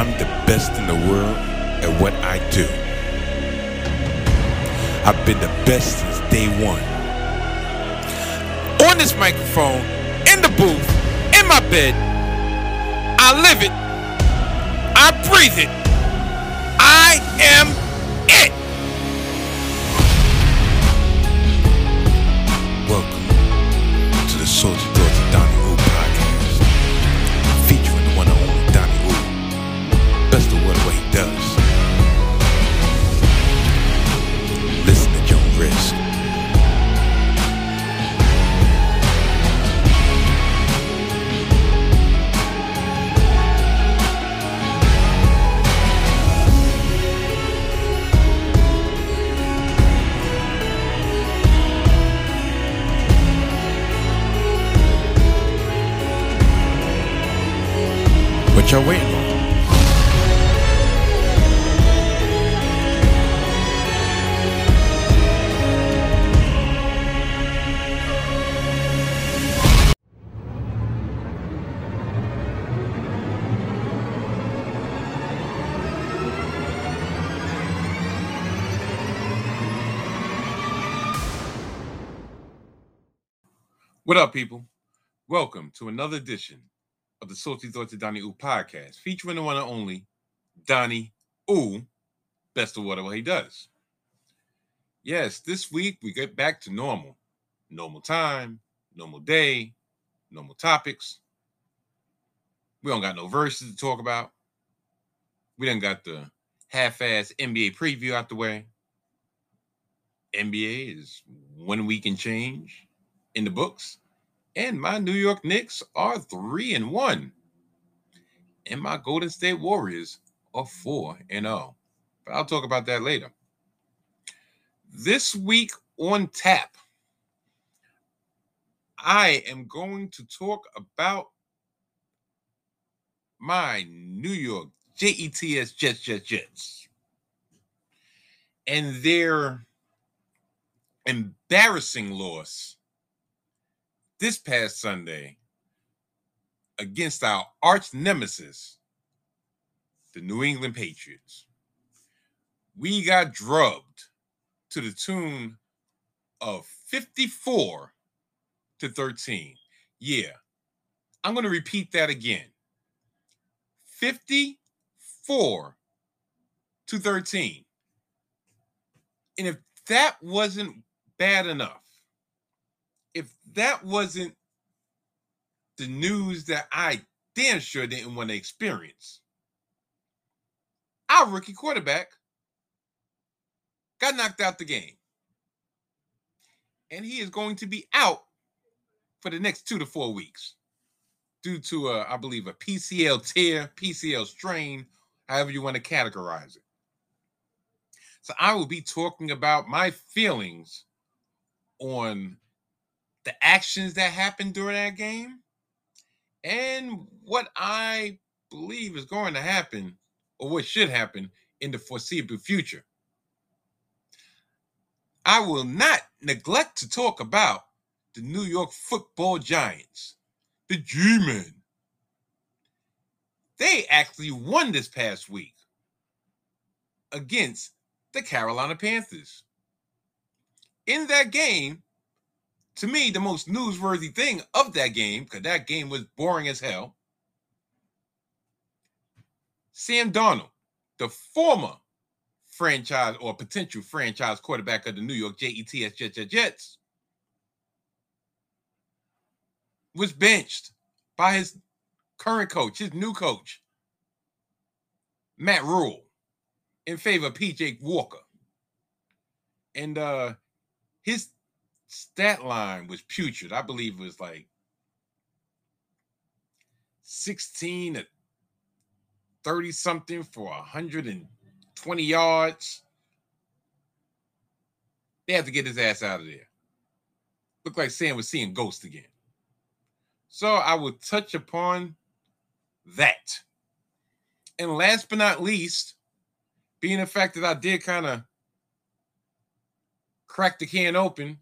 I'm the best in the world at what I do. I've been the best since day one. On this microphone, in the booth, in my bed, I live it, I breathe it, I am people? Welcome to another edition of the Salty Thoughts of Donnie Ooh podcast, featuring the one and only Donnie Ooh, best of whatever he does. Yes, this week we get back to normal. Normal time, normal day, normal topics. We don't got no verses to talk about. We done got the half-ass NBA preview out the way. NBA is one week and change in the books. And my New York Knicks are three and one. And my Golden State Warriors are four and oh. But I'll talk about that later. This week on tap, I am going to talk about my New York JETS Jets, Jets, Jets, and their embarrassing loss this past Sunday against our arch nemesis, the New England Patriots. We got drubbed to the tune of 54 to 13. Yeah, I'm going to repeat that again 54 to 13. And if that wasn't bad enough, if that wasn't the news that I damn sure didn't want to experience, our rookie quarterback got knocked out the game. And he is going to be out for the next two to four weeks due to, a, I believe, a PCL tear, PCL strain, however you want to categorize it. So I will be talking about my feelings on the actions that happened during that game and what I believe is going to happen or what should happen in the foreseeable future. I will not neglect to talk about the New York football giants, the G Men. They actually won this past week against the Carolina Panthers. In that game, to me, the most newsworthy thing of that game, because that game was boring as hell. Sam Darnold, the former franchise or potential franchise quarterback of the New York Jets Jets Jets was benched by his current coach, his new coach, Matt Rhule, in favor of PJ Walker. And uh his stat line was putrid. I believe it was like 16 to 30 something for 120 yards. They have to get his ass out of there. Looked like Sam was seeing ghosts again. So I will touch upon that. And last but not least, being the fact that I did kind of crack the can open,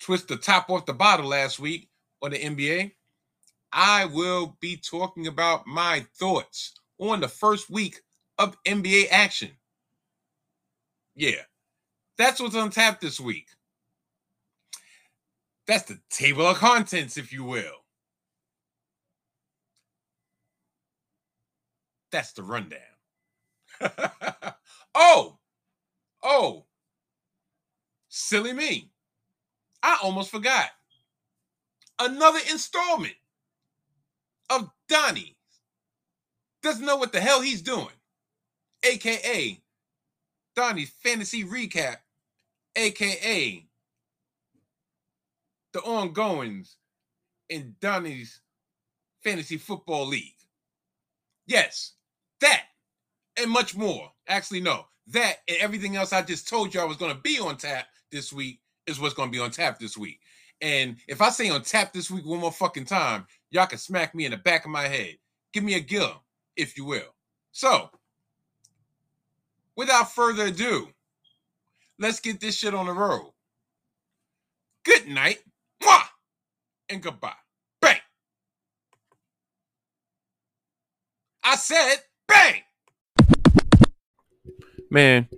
twist the top off the bottle last week on the NBA, I will be talking about my thoughts on the first week of NBA action. Yeah, that's what's on tap this week. That's the table of contents, if you will. That's the rundown. oh, oh, silly me. I almost forgot. Another installment of Donnie doesn't know what the hell he's doing, aka Donnie's fantasy recap, aka the ongoings in Donnie's fantasy football league. Yes, that and much more. Actually, no, that and everything else I just told you I was going to be on tap this week is what's going to be on tap this week. And if I say on tap this week one more fucking time, y'all can smack me in the back of my head. Give me a gill, if you will. So, without further ado, let's get this shit on the road. Good night, mwah, and goodbye. Bang. I said bang. Man,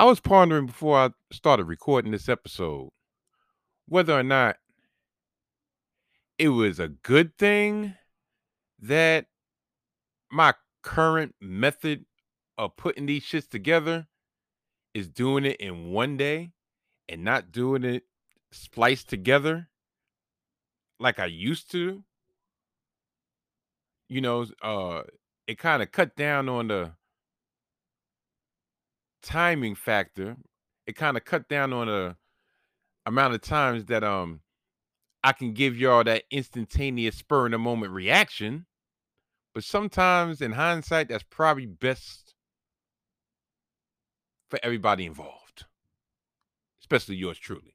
I was pondering before I started recording this episode whether or not it was a good thing that my current method of putting these shits together is doing it in one day and not doing it spliced together like I used to. You know, uh it kind of cut down on the timing factor. It kind of cut down on the amount of times that um I can give y'all that instantaneous spur in the moment reaction. But sometimes in hindsight, that's probably best for everybody involved, especially yours truly.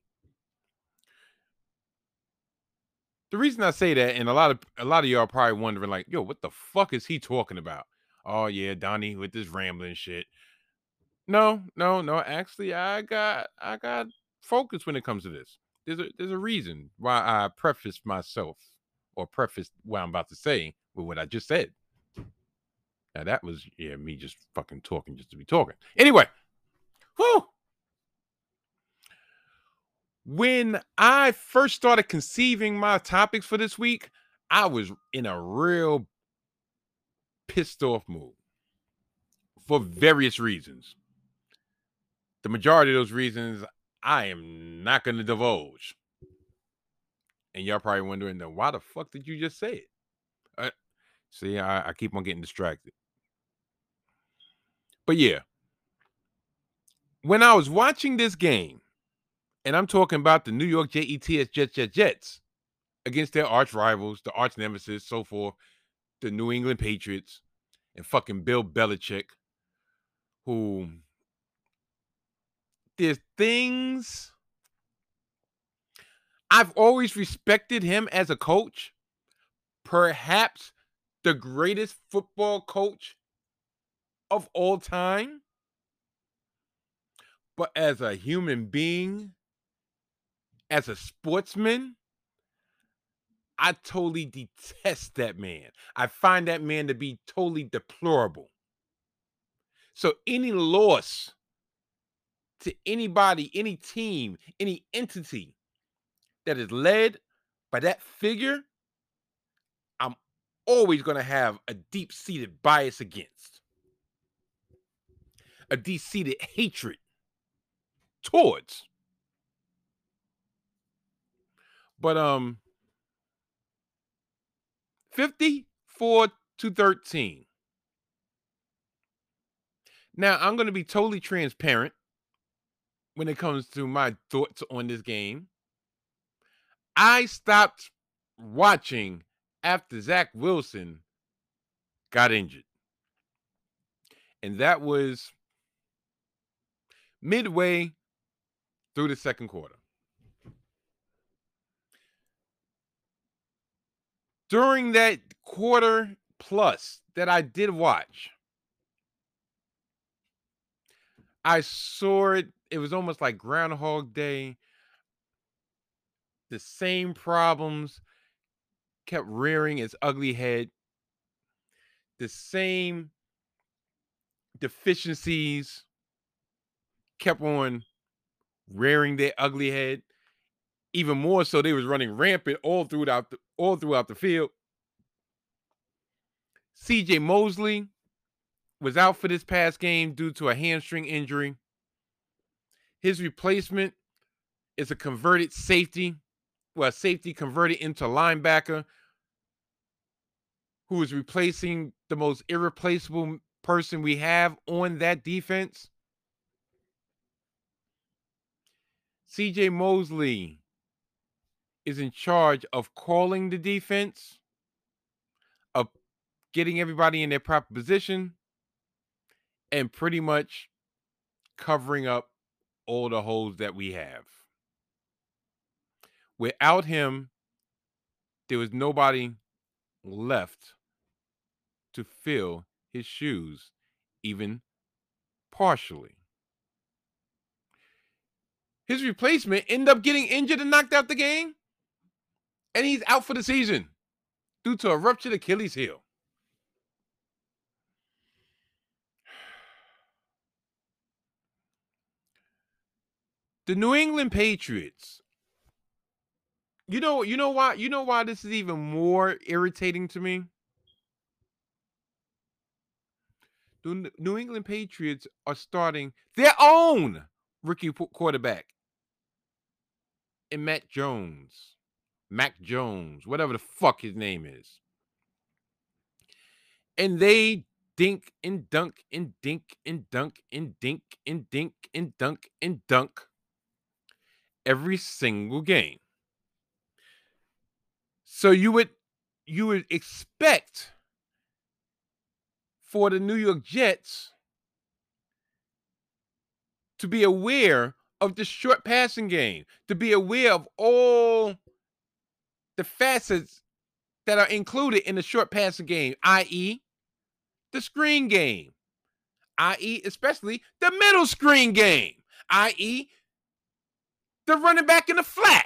The reason I say that, and a lot of a lot of y'all probably wondering, like, yo, what the fuck is he talking about? Oh yeah, Donnie with this rambling shit. No, no, no. Actually, I got I got focus when it comes to this. There's a there's a reason why I preface myself or preface what I'm about to say with what I just said. Now that was yeah, me just fucking talking just to be talking. Anyway, whew. When I first started conceiving my topics for this week, I was in a real pissed off mood for various reasons. The majority of those reasons I am not going to divulge. And y'all probably wondering, then why the fuck did you just say it? Uh, see, I, I keep on getting distracted. But yeah, when I was watching this game, and I'm talking about the New York Jets, Jets, Jets, Jets, against their arch rivals, the arch nemesis, so forth, the New England Patriots, and fucking Bill Belichick, who there's things I've always respected him as a coach. Perhaps the greatest football coach of all time. But as a human being, as a sportsman, I totally detest that man. I find that man to be totally deplorable. So any loss to anybody, any team, any entity that is led by that figure, I'm always going to have a deep seated bias against, a deep seated hatred towards. But, um, 54 to 13. Now, I'm going to be totally transparent when it comes to my thoughts on this game. I stopped watching after Zach Wilson got injured. And that was midway through the second quarter. During that quarter plus that I did watch, I saw it it was almost like Groundhog Day. The same problems kept rearing its ugly head. the same deficiencies kept on rearing their ugly head. Even more so, they was running rampant all throughout the all throughout the field. CJ Mosley was out for this past game due to a hamstring injury. His replacement is a converted safety, well, safety converted into linebacker who is replacing the most irreplaceable person we have on that defense. CJ Mosley is in charge of calling the defense, of getting everybody in their proper position, and pretty much covering up all the holes that we have. Without him, there was nobody left to fill his shoes, even partially. His replacement ended up getting injured and knocked out the game, and he's out for the season due to a ruptured Achilles heel. The New England Patriots. You know, you know why, you know why this is even more irritating to me? The New England Patriots are starting their own rookie quarterback in Matt Jones, Mac Jones, whatever the fuck his name is. And they dink and dunk and dink and dunk and dink and dink and dunk and dunk every single game. So you would you would expect for the New York Jets to be aware of the short passing game, to be aware of all the facets that are included in the short passing game, i.e., the screen game, i.e., especially the middle screen game, i.e., the running back in the flat.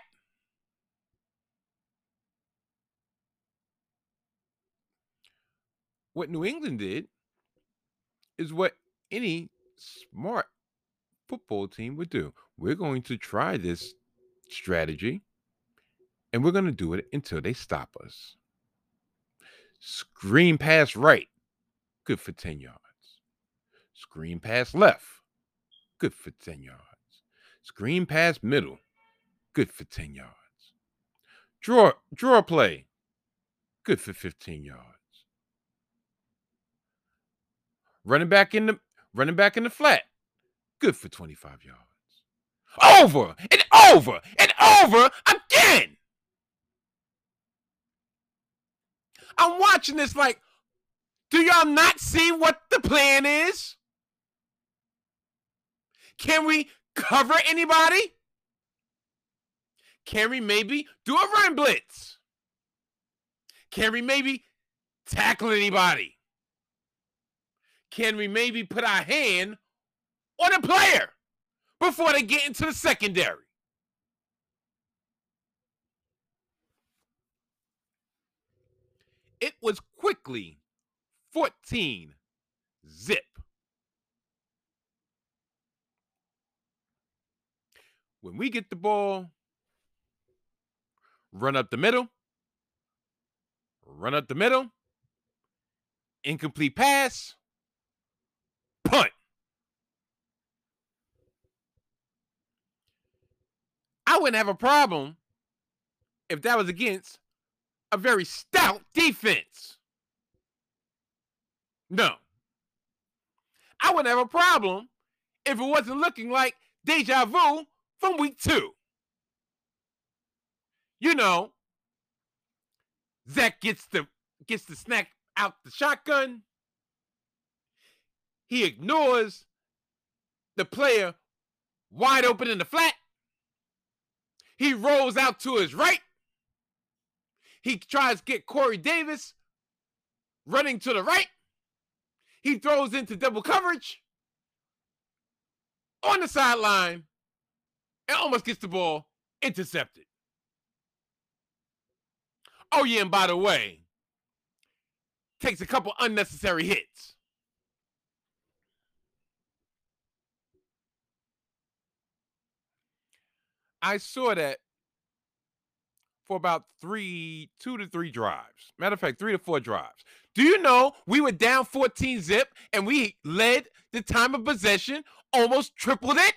What New England did is what any smart football team would do. We're going to try this strategy and we're going to do it until they stop us. Screen pass right, good for 10 yards. Screen pass left, good for 10 yards. Screen pass middle. Good for 10 yards. Draw draw play. Good for 15 yards. Running back in the running back in the flat. Good for 25 yards. Over and over and over again. I'm watching this like, do y'all not see what the plan is? Can we cover anybody? Can we maybe do a run blitz? Can we maybe tackle anybody? Can we maybe put our hand on a player before they get into the secondary? It was quickly 14 zip. When we get the ball, run up the middle, run up the middle, incomplete pass, punt. I wouldn't have a problem if that was against a very stout defense. No. I wouldn't have a problem if it wasn't looking like deja vu from week two. You know, Zach gets the gets the snack out the shotgun. He ignores the player wide open in the flat. He rolls out to his right. He tries to get Corey Davis running to the right. He throws into double coverage on the sideline and almost gets the ball intercepted. Oh, yeah, and by the way, takes a couple unnecessary hits. I saw that for about three, two to three drives. Matter of fact, three to four drives. Do you know we were down 14 zip and we led the time of possession, almost tripled it?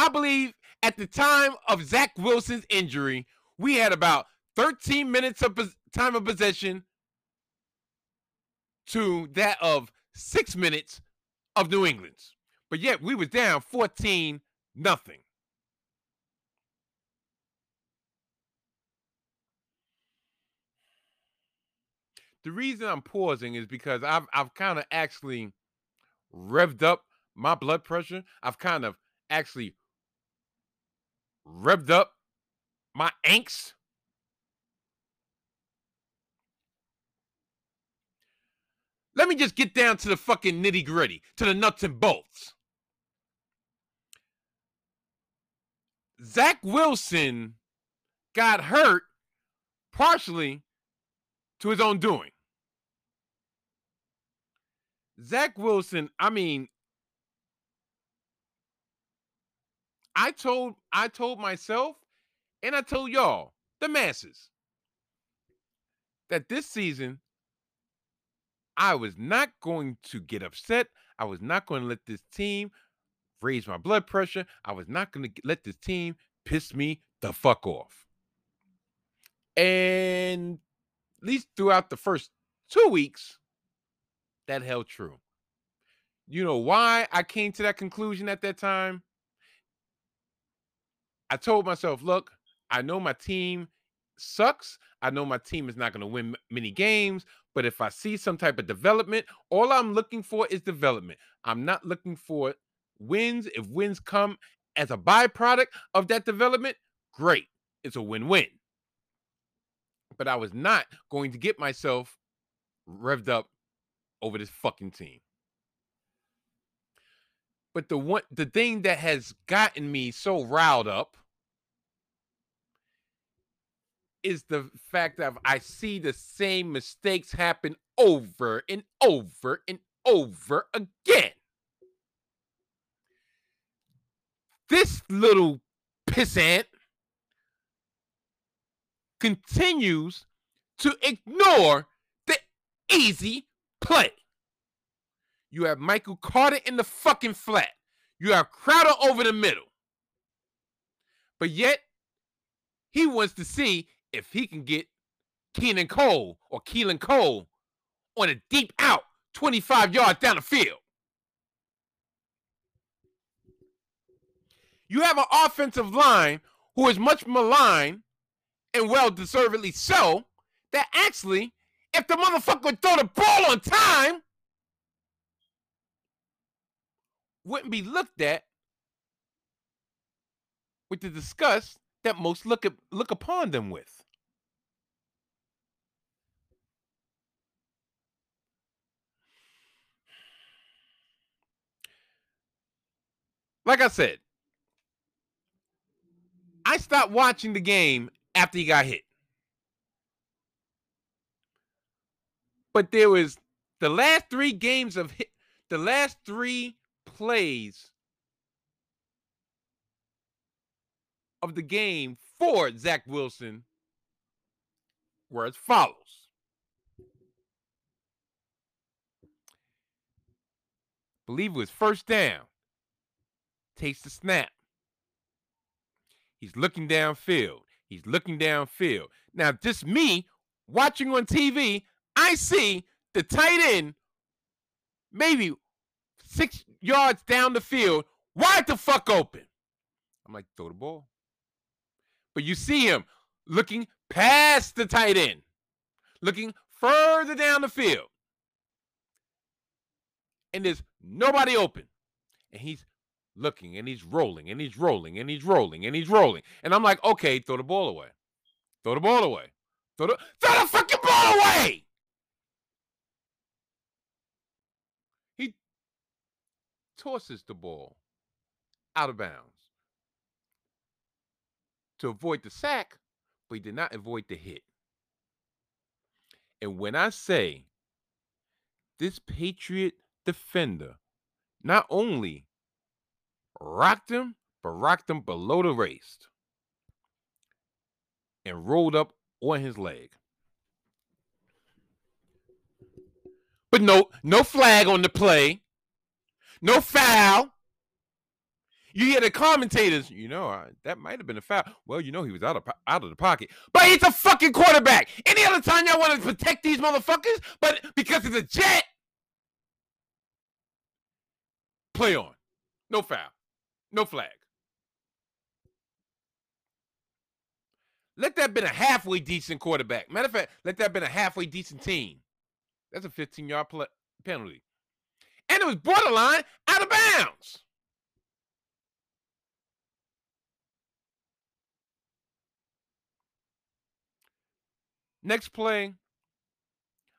I believe at the time of Zach Wilson's injury, we had about 13 minutes of time of possession to that of six minutes of New England's. But yet we was down 14 nothing. The reason I'm pausing is because I've I've kind of actually revved up my blood pressure. I've kind of actually revved up my angst. Let me just get down to the fucking nitty gritty, to the nuts and bolts. Zach Wilson got hurt partially to his own doing. Zach Wilson, I mean, I told I told myself and I told y'all, the masses, that this season I was not going to get upset. I was not going to let this team raise my blood pressure. I was not going to let this team piss me the fuck off. And at least throughout the first two weeks, that held true. You know why I came to that conclusion at that time? I told myself, look, I know my team sucks. I know my team is not going to win many games, but if I see some type of development, all I'm looking for is development. I'm not looking for wins. If wins come as a byproduct of that development, great. It's a win win. But I was not going to get myself revved up over this fucking team. But the one the thing that has gotten me so riled up is the fact that I see the same mistakes happen over and over and over again. This little pissant continues to ignore the easy play. You have Michael Carter in the fucking flat. You have Crowder over the middle. But yet, he wants to see if he can get Keenan Cole or Keelan Cole on a deep out 25 yards down the field. You have an offensive line who is much maligned and well deservedly so that actually, if the motherfucker would throw the ball on time, wouldn't be looked at with the disgust that most look at, look upon them with. Like I said, I stopped watching the game after he got hit. But there was the last three games of hit, the last three plays of the game for Zach Wilson were as follows. believe it was first down. Takes the snap. He's looking downfield. He's looking downfield. Now, just me watching on TV, I see the tight end maybe six yards down the field, wide the fuck open. I'm like, throw the ball. But you see him looking past the tight end, looking further down the field. And there's nobody open. And he's looking and he's rolling and he's rolling and he's rolling and he's rolling. And I'm like, okay, throw the ball away. Throw the ball away. Throw the, throw the fucking ball away. Tosses the ball out of bounds to avoid the sack, but he did not avoid the hit. And when I say this Patriot defender not only rocked him, but rocked him below the waist and rolled up on his leg. But no, no flag on the play, no foul. You hear the commentators, you know, uh, that might have been a foul. Well, you know, he was out of out of the pocket, but he's a fucking quarterback. Any other time y'all want to protect these motherfuckers, but because it's a jet, play on, no foul, no flag. Let that been a halfway decent quarterback. Matter of fact, let that been a halfway decent team. That's a 15 yard pl- penalty, and it was borderline out of bounds. Next play,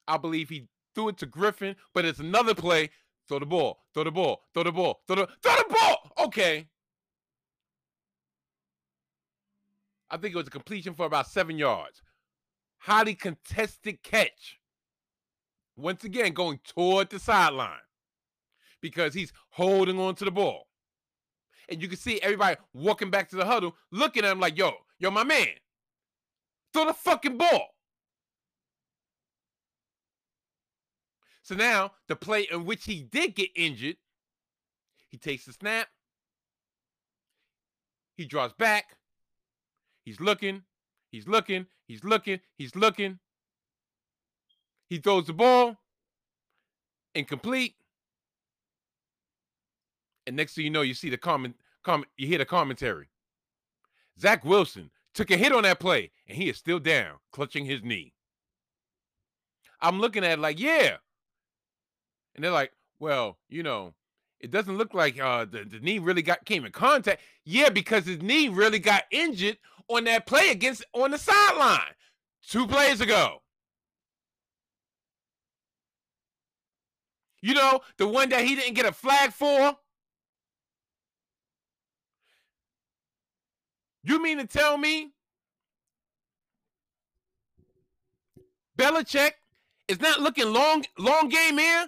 I believe he threw it to Griffin, but it's another play. Throw the ball, throw the ball, throw the ball, throw the, throw the ball. Okay. I think it was a completion for about seven yards. Highly contested catch. Once again, going toward the sideline because he's holding on to the ball. And you can see everybody walking back to the huddle looking at him like, yo, yo, my man, throw the fucking ball. So now the play in which he did get injured, he takes the snap, he draws back, he's looking, he's looking, he's looking, he's looking. He throws the ball, incomplete. And next thing you know, you see the comment, comment, you hear the commentary. Zach Wilson took a hit on that play, and he is still down, clutching his knee. I'm looking at like, yeah, and they're like, well, you know, it doesn't look like uh, the, the knee really got came in contact. Yeah, because his knee really got injured on that play against on the sideline two plays ago. You know, the one that he didn't get a flag for. You mean to tell me Belichick is not looking long long game here?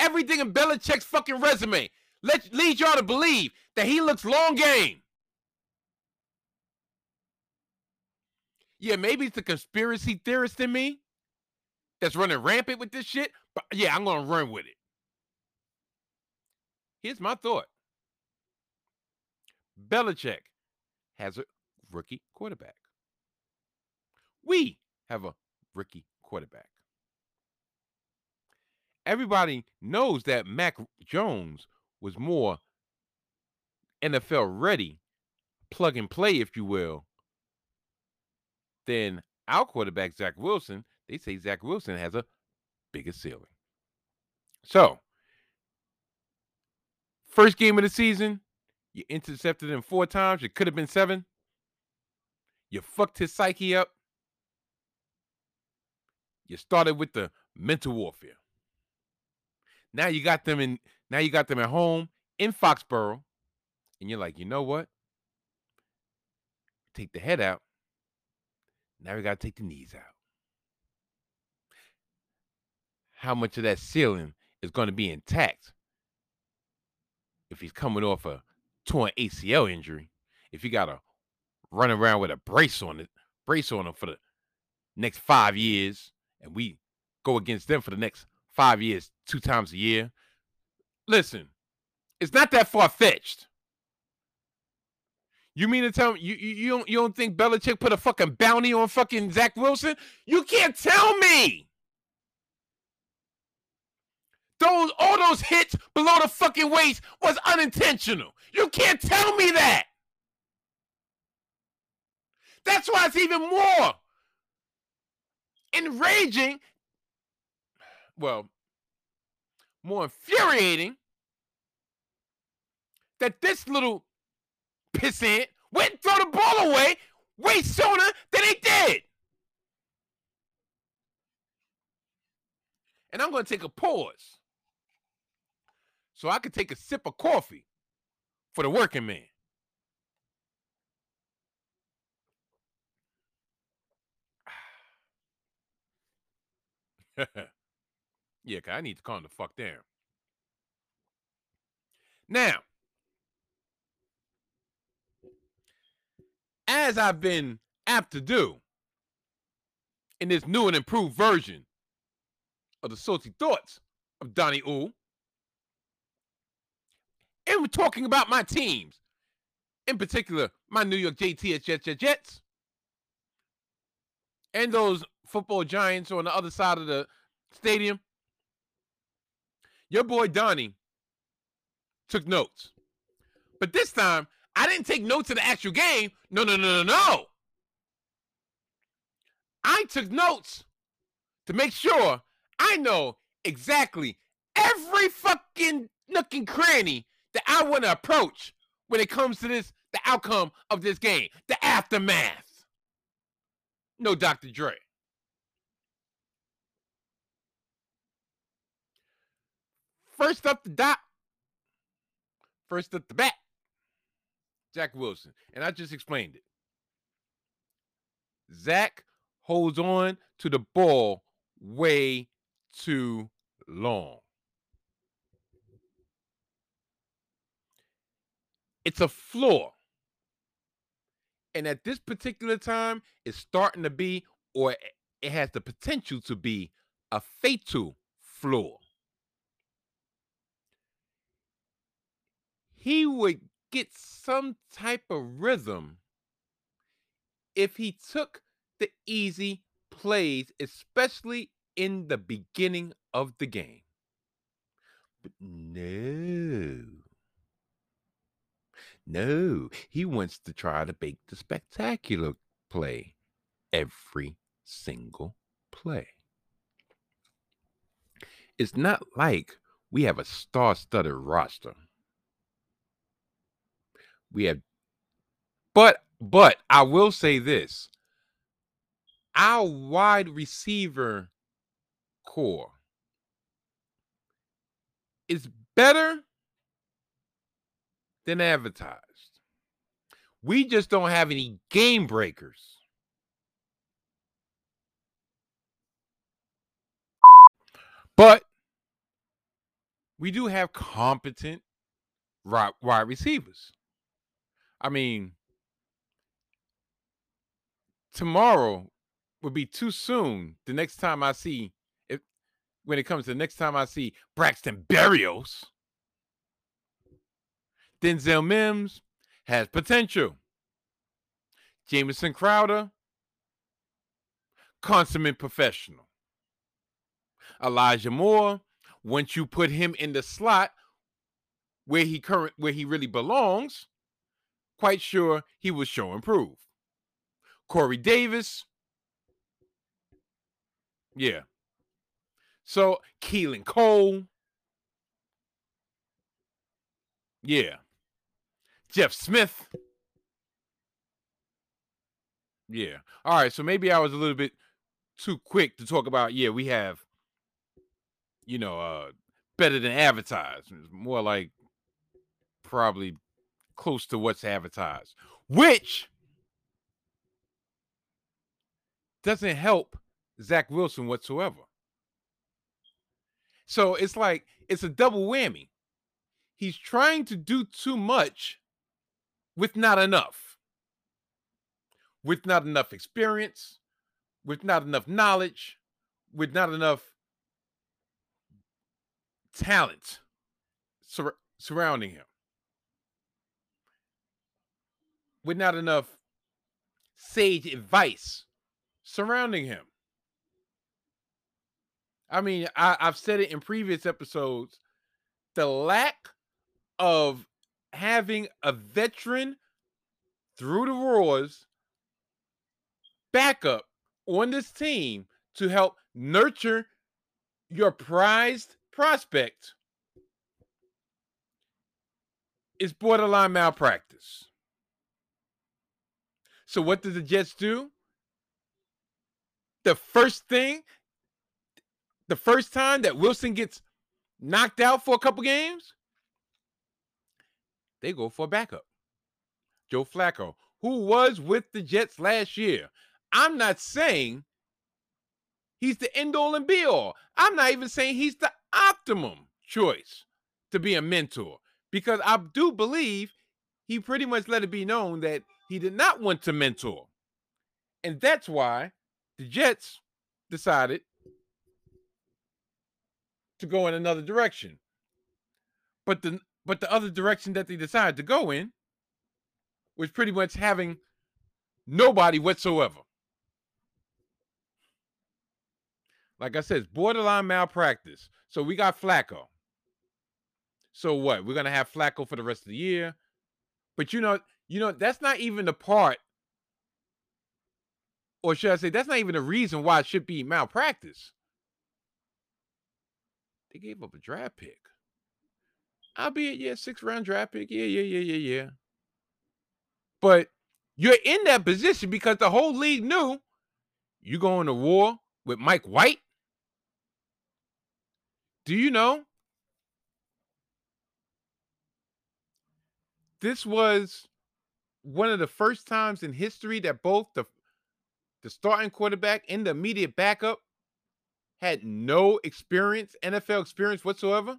everything in Belichick's fucking resume let lead y'all to believe that he looks long game. Yeah, maybe it's the conspiracy theorist in me that's running rampant with this shit, but yeah, I'm gonna run with it. Here's my thought. Belichick has a rookie quarterback. We have a rookie quarterback everybody knows that Mac Jones was more NFL ready, plug and play, if you will, than our quarterback, Zach Wilson. They say Zach Wilson has a bigger ceiling. So, first game of the season, you intercepted him four times. It could have been seven. You fucked his psyche up. You started with the mental warfare. Now you got them in. Now you got them at home in Foxborough, and you're like, you know what? Take the head out. Now we got to take the knees out. How much of that ceiling is going to be intact if he's coming off a torn ACL injury? If you got to run around with a brace on it, brace on him for the next five years, and we go against them for the next five years, two times a year. Listen, it's not that far fetched. You mean to tell me you, you, you don't you don't think Belichick put a fucking bounty on fucking Zach Wilson? You can't tell me. Those all those hits below the fucking waist was unintentional. You can't tell me that. That's why it's even more enraging well, more infuriating that this little pissant went and throw the ball away way sooner than he did. And I'm going to take a pause so I can take a sip of coffee for the working man. yeah, cause I need to calm the fuck down. Now, as I've been apt to do in this new and improved version of the salty thoughts of Donnie Oo, and we're talking about my teams, in particular my New York JTS Jets, Jets, Jets, and those football giants on the other side of the stadium. Your boy Donnie took notes. But this time, I didn't take notes of the actual game. No, no, no, no, no. I took notes to make sure I know exactly every fucking nook and cranny that I want to approach when it comes to this, the outcome of this game, the aftermath. No Dr. Dre. First up the dot. First up the bat. Zach Wilson. And I just explained it. Zach holds on to the ball way too long. It's a flaw. And at this particular time, it's starting to be, or it has the potential to be, a fatal flaw. He would get some type of rhythm if he took the easy plays, especially in the beginning of the game. But no. No, he wants to try to make the spectacular play every single play. It's not like we have a star studded roster. We have, but, but I will say this our wide receiver corps is better than advertised. We just don't have any game breakers. But we do have competent wide receivers. I mean, tomorrow would be too soon. The next time I see it, when it comes to the next time I see Braxton Berrios, Denzel Mims has potential. Jamison Crowder, consummate professional. Elijah Moore, once you put him in the slot where he current where he really belongs, quite sure he will show improve. Corey Davis, yeah. So Keelan Cole, yeah. Jeff Smith. Yeah. All right. So maybe I was a little bit too quick to talk about. Yeah, we have, you know, uh better than advertised. It's more like probably close to what's advertised, which doesn't help Zach Wilson whatsoever. So it's like it's a double whammy. He's trying to do too much with not enough, with not enough experience, with not enough knowledge, with not enough talent sur- surrounding him, with not enough sage advice surrounding him. I mean, I, I've said it in previous episodes the lack of having a veteran through the roars backup on this team to help nurture your prized prospect is borderline malpractice. So, what does the Jets do? The first thing, the first time that Wilson gets knocked out for a couple games, they go for a backup. Joe Flacco, who was with the Jets last year. I'm not saying he's the end all and be all. I'm not even saying he's the optimum choice to be a mentor because I do believe he pretty much let it be known that he did not want to mentor. And that's why the Jets decided to go in another direction. But the but the other direction that they decided to go in was pretty much having nobody whatsoever. Like I said, it's borderline malpractice. So we got Flacco. So what? We're gonna have Flacco for the rest of the year. But you know, you know, that's not even the part, or should I say, that's not even the reason why it should be malpractice. They gave up a draft pick. Albeit, yeah, six round draft pick. Yeah, yeah, yeah, yeah, yeah. But you're in that position because the whole league knew you're going to war with Mike White. Do you know? This was one of the first times in history that both the the starting quarterback and the immediate backup had no experience, NFL experience whatsoever.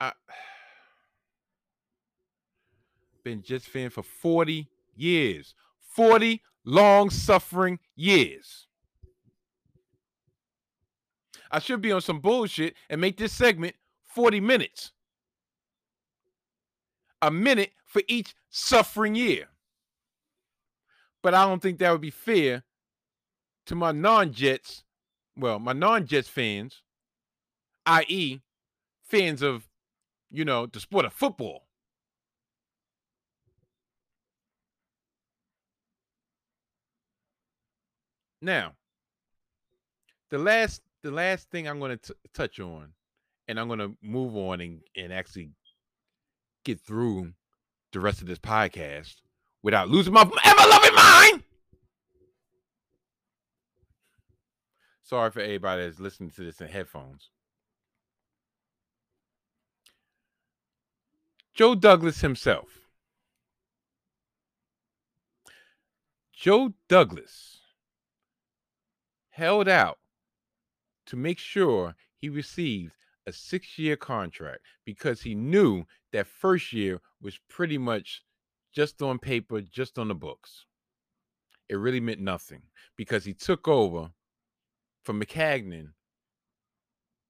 I been Jets fan for 40 years. 40 long suffering years. I should be on some bullshit and make this segment 40 minutes. A minute for each suffering year. But I don't think that would be fair to my non Jets, well, my non Jets fans, i.e., fans of, you know, the sport of football. Now, the last the last thing I'm going to touch on, and I'm going to move on and, and actually get through the rest of this podcast without losing my ever loving mind. Sorry for everybody that's listening to this in headphones. Joe Douglas himself. Joe Douglas held out to make sure he received a six year contract because he knew that first year was pretty much just on paper, just on the books. It really meant nothing because he took over from Maccagnan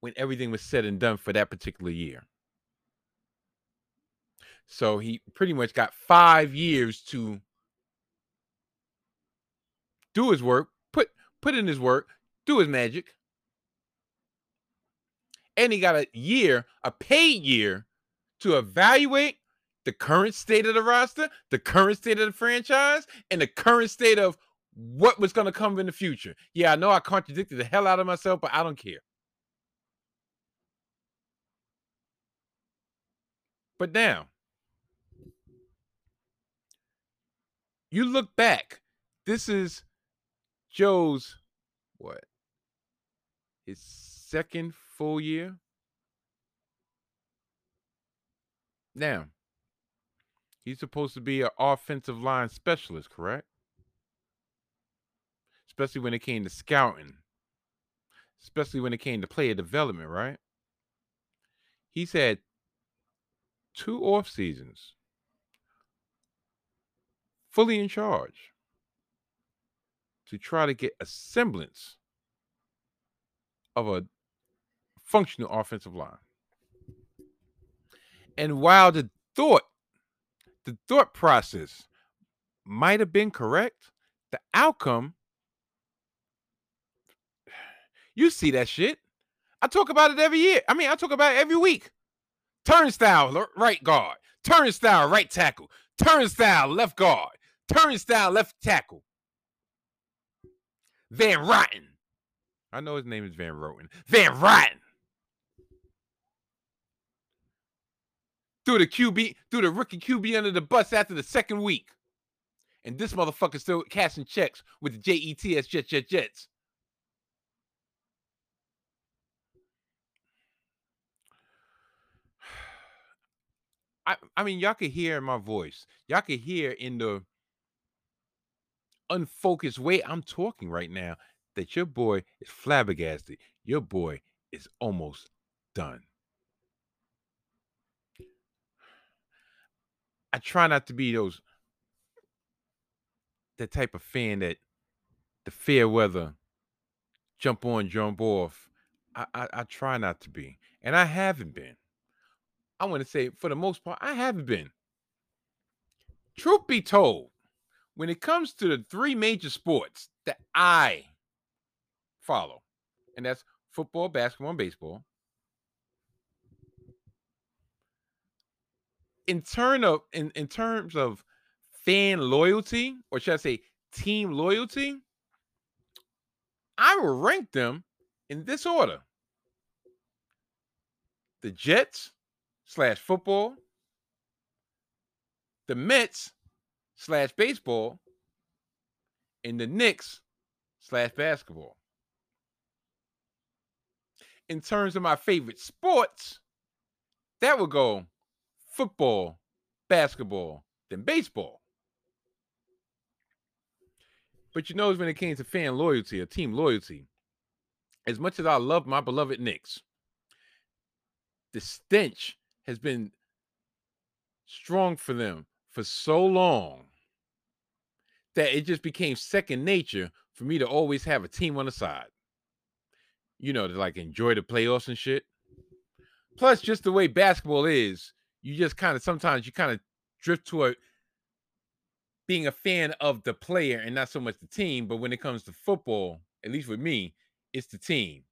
when everything was said and done for that particular year. So he pretty much got five years to do his work, put put in his work, do his magic. And he got a year, a paid year, to evaluate the current state of the roster, the current state of the franchise, and the current state of what was going to come in the future. Yeah, I know I contradicted the hell out of myself, but I don't care. But now, you look back, this is Joe's what? His second full year. Now, he's supposed to be an offensive line specialist, correct? Especially when it came to scouting, especially when it came to player development, right? He's had two off seasons fully in charge to try to get a semblance of a functional offensive line. And while the thought, the thought process might have been correct, the outcome, you see that shit. I talk about it every year. I mean, I talk about it every week. Turnstile, right guard. Turnstile, right tackle. Turnstile, left guard. Turnstile, left tackle. Van Roten. I know his name is Van Roten. Van Roten. Threw the QB, threw the rookie QB under the bus after the second week. And this motherfucker still cashing checks with the JETS Jet Jet Jets. I, I mean, y'all can hear my voice. Y'all can hear in the unfocused way I'm talking right now that your boy is flabbergasted. Your boy is almost done. I try not to be those that type of fan that the fair weather jump on, jump off. I, I, I try not to be. And I haven't been. I want to say, for the most part, I haven't been. Truth be told, when it comes to the three major sports that I follow, and that's football, basketball, and baseball. In turn of in, in terms of fan loyalty, or should I say team loyalty, I will rank them in this order. The Jets slash football, the Mets slash baseball, and the Knicks slash basketball. In terms of my favorite sports, that would go football, basketball, then baseball. But you know, when it came to fan loyalty or team loyalty, as much as I love my beloved Knicks, the stench has been strong for them for so long that it just became second nature for me to always have a team on the side. You know, to like enjoy the playoffs and shit. Plus, just the way basketball is, you just kind of sometimes you kind of drift toward being a fan of the player and not so much the team. But when it comes to football, at least with me, it's the team.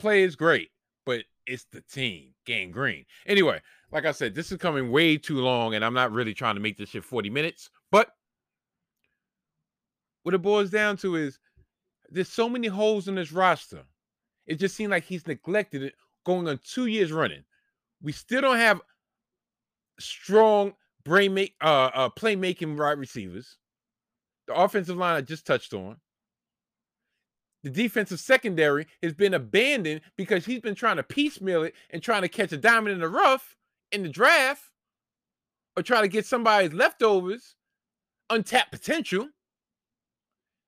Play is great, but it's the team. Gang green. Anyway, like I said, this is coming way too long, and I'm not really trying to make this shit 40 minutes. But what it boils down to is there's so many holes in this roster. It just seemed like he's neglected it going on two years running. We still don't have strong brain make uh, uh playmaking wide receivers. The offensive line I just touched on. The defensive secondary has been abandoned because he's been trying to piecemeal it and trying to catch a diamond in the rough in the draft or try to get somebody's leftovers, untapped potential.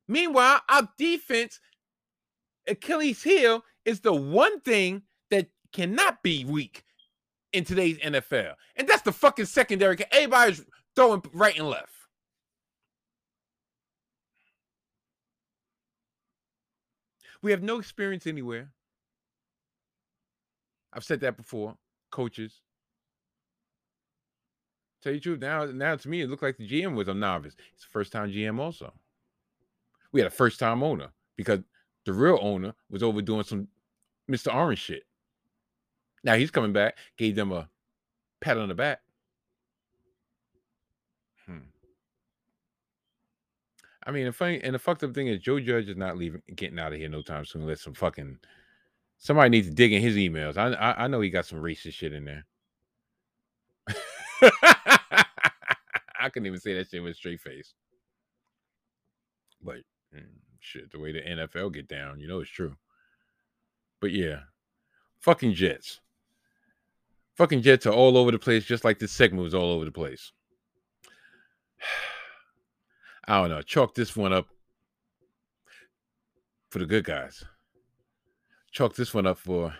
Meanwhile, our defense, Achilles heel, is the one thing that cannot be weak in today's NFL. And that's the fucking secondary. Everybody's throwing right and left. We have no experience anywhere. I've said that before. Coaches. Tell you the truth, now, now to me, it looked like the GM was a novice. It's the first time GM also. We had a first time owner because the real owner was over doing some Mr. Orange shit. Now he's coming back, gave them a pat on the back. Hmm. I mean, the funny and the fucked up thing is Joe Judge is not leaving, getting out of here no time soon. Unless some fucking somebody needs to dig in his emails. I I, I know he got some racist shit in there. I couldn't even say that shit with a straight face. But shit, the way the NFL get down, you know it's true. But yeah, fucking Jets. Fucking Jets are all over the place, just like this segment was all over the place. I don't know. Chalk this one up for the good guys. Chalk this one up for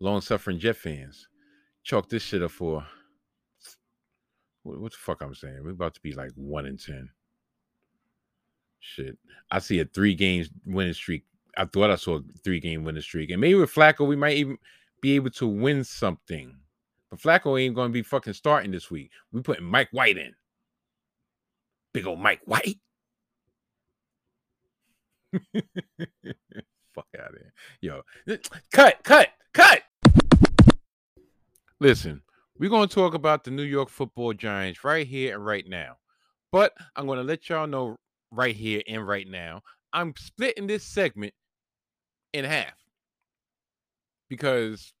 long suffering Jet fans. Chalk this shit up for what, what the fuck I'm saying. We're about to be like one in ten. Shit. I see a three games winning streak. I thought I saw a three game winning streak. And maybe with Flacco, we might even be able to win something. But Flacco ain't gonna be fucking starting this week. We putting Mike White in. Big old Mike White. Fuck out of here. Yo, cut, cut, cut. Listen, we're to talk about the New York football giants right here and right now. But I'm to let y'all know right here and right now. I'm splitting this segment in half because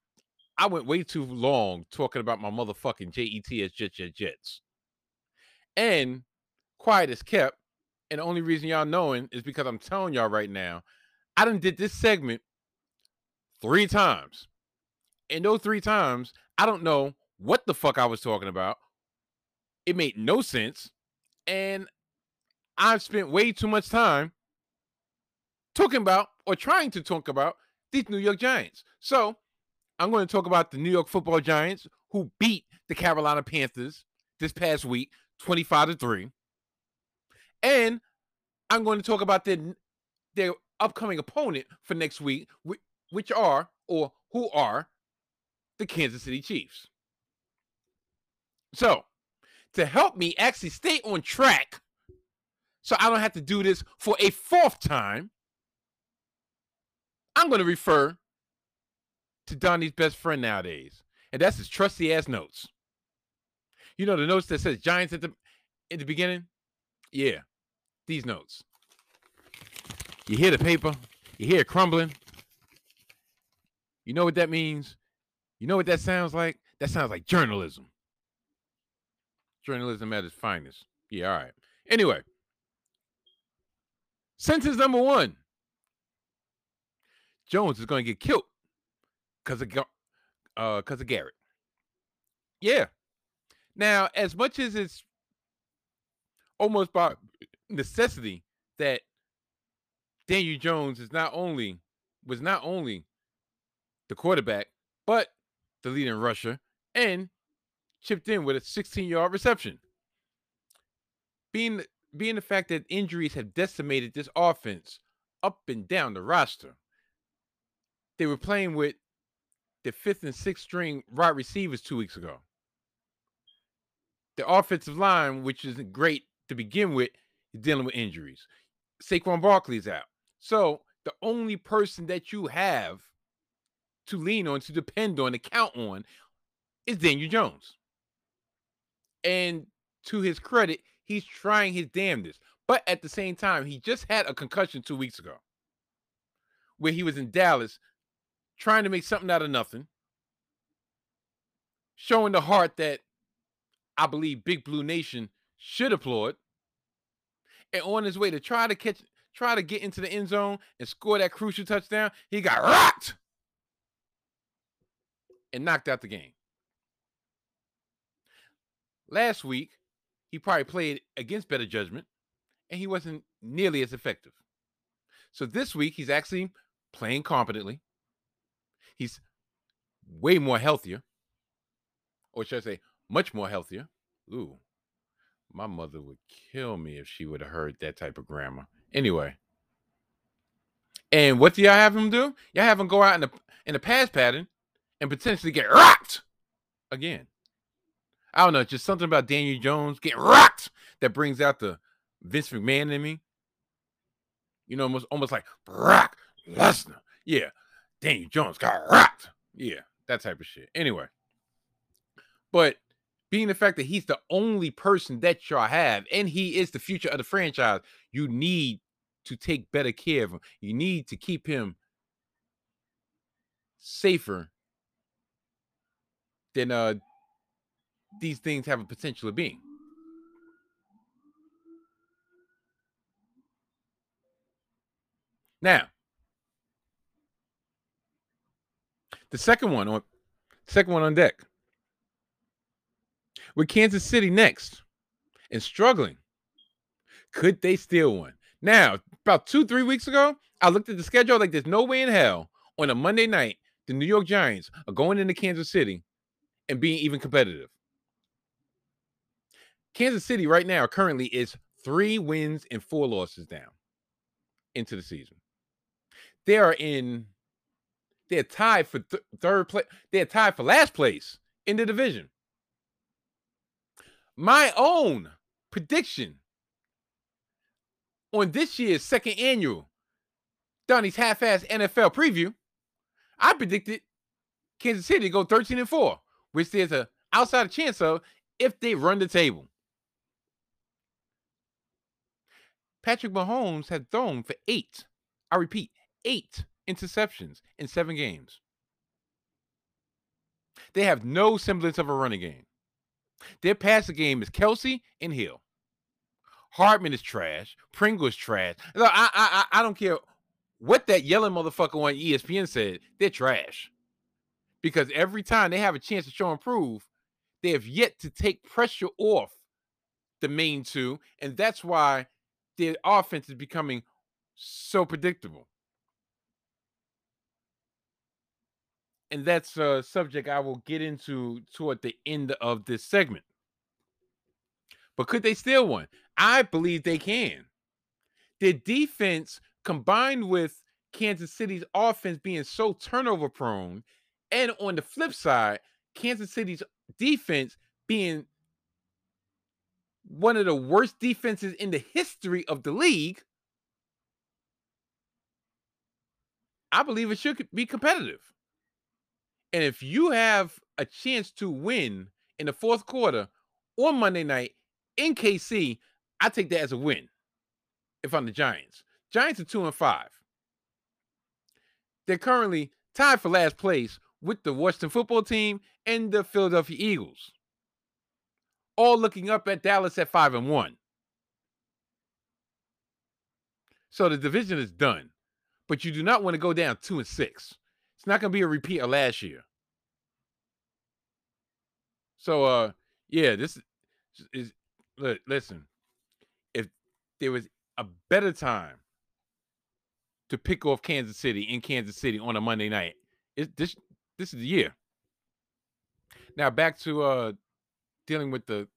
I went way too long talking about my motherfucking JETS Jets Jets Jets. And quiet is kept. And the only reason y'all knowing is because I'm telling y'all right now, I done did this segment three times. And those three times, I don't know what the fuck I was talking about. It made no sense. And I've spent way too much time talking about or trying to talk about these New York Giants. So I'm going to talk about the New York football Giants who beat the Carolina Panthers this past week, 25 to 3. And I'm going to talk about their, their upcoming opponent for next week, which are or who are the Kansas City Chiefs. So, to help me actually stay on track so I don't have to do this for a fourth time, I'm going to refer to Donnie's best friend nowadays, and that's his trusty ass notes. You know the notes that says Giants at the in the beginning? Yeah, these notes. You hear the paper, you hear it crumbling. You know what that means? You know what that sounds like? That sounds like journalism. Journalism at its finest. Yeah, all right. Anyway, sentence number one Jones is going to get killed because of uh because of Garrett. Yeah. Now, as much as it's almost by necessity that Daniel Jones is not only was not only the quarterback, but the leading rusher and chipped in with a 16-yard reception. Being being the fact that injuries have decimated this offense up and down the roster. They were playing with the fifth and sixth string wide receivers two weeks ago. The offensive line, which isn't great to begin with, is dealing with injuries. Saquon Barkley's out. So the only person that you have to lean on, to depend on, to count on is Daniel Jones. And to his credit, he's trying his damnedest. But at the same time, he just had a concussion two weeks ago where he was in Dallas trying to make something out of nothing, showing the heart that I believe Big Blue Nation should applaud. And on his way to try to catch, try to get into the end zone and score that crucial touchdown, he got rocked and knocked out the game. Last week, he probably played against better judgment and he wasn't nearly as effective. So this week, he's actually playing competently. He's way more healthier, or should I say, much more healthier. Ooh, my mother would kill me if she would have heard that type of grammar. Anyway, and what do y'all have him do? Y'all have him go out in the in the pass pattern and potentially get rocked again. I don't know, just something about Daniel Jones getting rocked that brings out the Vince McMahon in me. You know, almost almost like Brock Lesnar. Yeah, Daniel Jones got rocked. Yeah, that type of shit. Anyway, but being the fact that he's the only person that y'all have, and he is the future of the franchise, you need to take better care of him. You need to keep him safer than uh these things have a potential of being. Now, The second one on second one on deck. With Kansas City next and struggling. Could they steal one? Now, about two, three weeks ago, I looked at the schedule like there's no way in hell on a Monday night the New York Giants are going into Kansas City and being even competitive. Kansas City right now currently is three wins and four losses down into the season. They are in they're tied for th- third place. They're tied for last place in the division. My own prediction on this year's second annual Donnie's half-ass NFL preview, I predicted Kansas City go 13 and 4, which there's a outside chance of if they run the table. Patrick Mahomes had thrown for eight. I repeat, eight interceptions in seven games. They have no semblance of a running game. Their passing game is Kelce and Hill. Hardman is trash. Pringle is trash. I, I, I don't care what that yelling motherfucker on ESPN said. They're trash. Because every time they have a chance to show improve, they have yet to take pressure off the main two. And that's why their offense is becoming so predictable. And that's a subject I will get into toward the end of this segment. But could they steal one? I believe they can. Their defense combined with Kansas City's offense being so turnover prone, and on the flip side, Kansas City's defense being one of the worst defenses in the history of the league, I believe it should be competitive. And if you have a chance to win in the fourth quarter on Monday night in KC, I take that as a win. If I'm the Giants, Giants are two and five. They're currently tied for last place with the Washington football team and the Philadelphia Eagles. All looking up at Dallas at five and one. So the division is done. But you do not want to go down two and six. It's not going to be a repeat of last year. So uh yeah, this is look, listen. If there was a better time to pick off Kansas City in Kansas City on a Monday night, it, this this is the year. Now back to uh dealing with the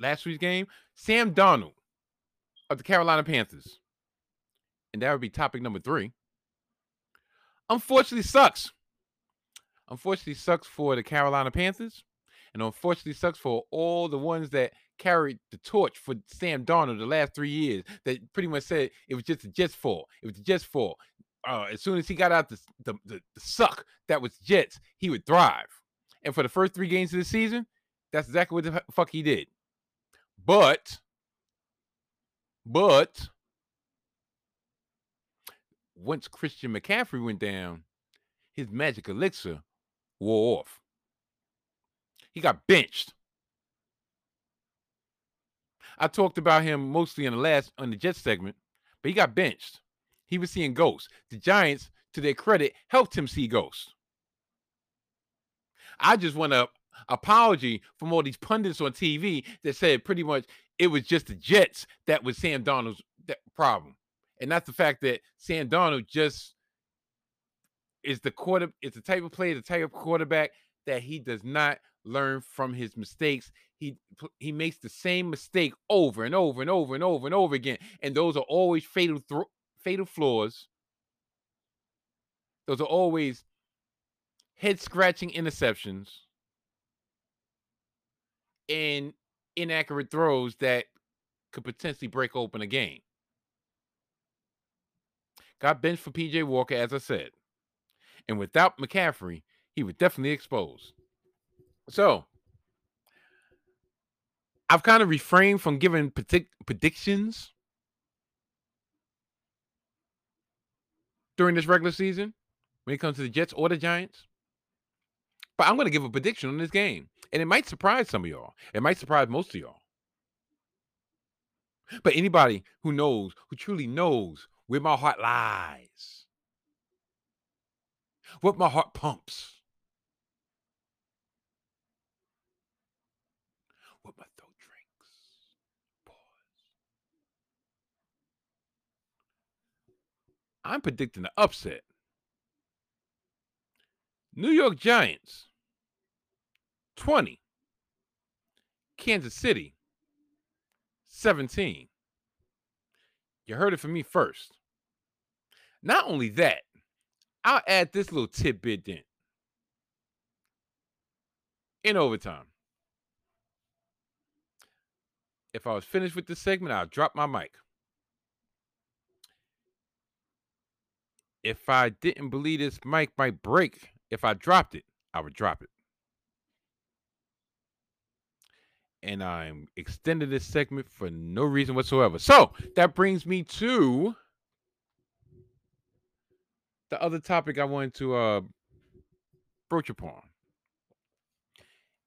last week's game, Sam Darnold of the Carolina Panthers. And that would be topic number three. Unfortunately, sucks. Unfortunately, sucks for the Carolina Panthers. And unfortunately, sucks for all the ones that carried the torch for Sam Darnold the last three years that pretty much said it was just a Jets' fault. It was the Jets'. Uh, as soon as he got out the, the, the, the suck that was Jets, he would thrive. And for the first three games of the season, that's exactly what the fuck he did. But, but, once Christian McCaffrey went down, his magic elixir wore off. He got benched. I talked about him mostly in the last on the Jets segment, but he got benched. He was seeing ghosts. The Giants, to their credit, helped him see ghosts. I just want to apology from all these pundits on TV that said pretty much it was just the Jets that was Sam Darnold's problem, and that's the fact that Sam Darnold just is the quarter. It's the type of player, the type of quarterback that he does not learn from his mistakes. He he makes the same mistake over and over and over and over and over again, and those are always fatal fatal flaws. Those are always head scratching interceptions and inaccurate throws that could potentially break open a game. Got benched for PJ Walker, as I said. And without McCaffrey, he was definitely exposed. So I've kind of refrained from giving predict- predictions during this regular season when it comes to the Jets or the Giants. But I'm going to give a prediction on this game. And it might surprise some of y'all. It might surprise most of y'all. But anybody who knows, who truly knows where my heart lies, what my heart pumps, what my throat drinks. Pause. I'm predicting the upset. New York Giants 20. Kansas City 17. You heard it from me first. Not only that, I'll add this little tidbit then. In overtime. If I was finished with this segment, I'll drop my mic. If I didn't believe this mic might break if I dropped it, I would drop it. And I'm extending this segment for no reason whatsoever. So that brings me to the other topic I wanted to uh, broach upon.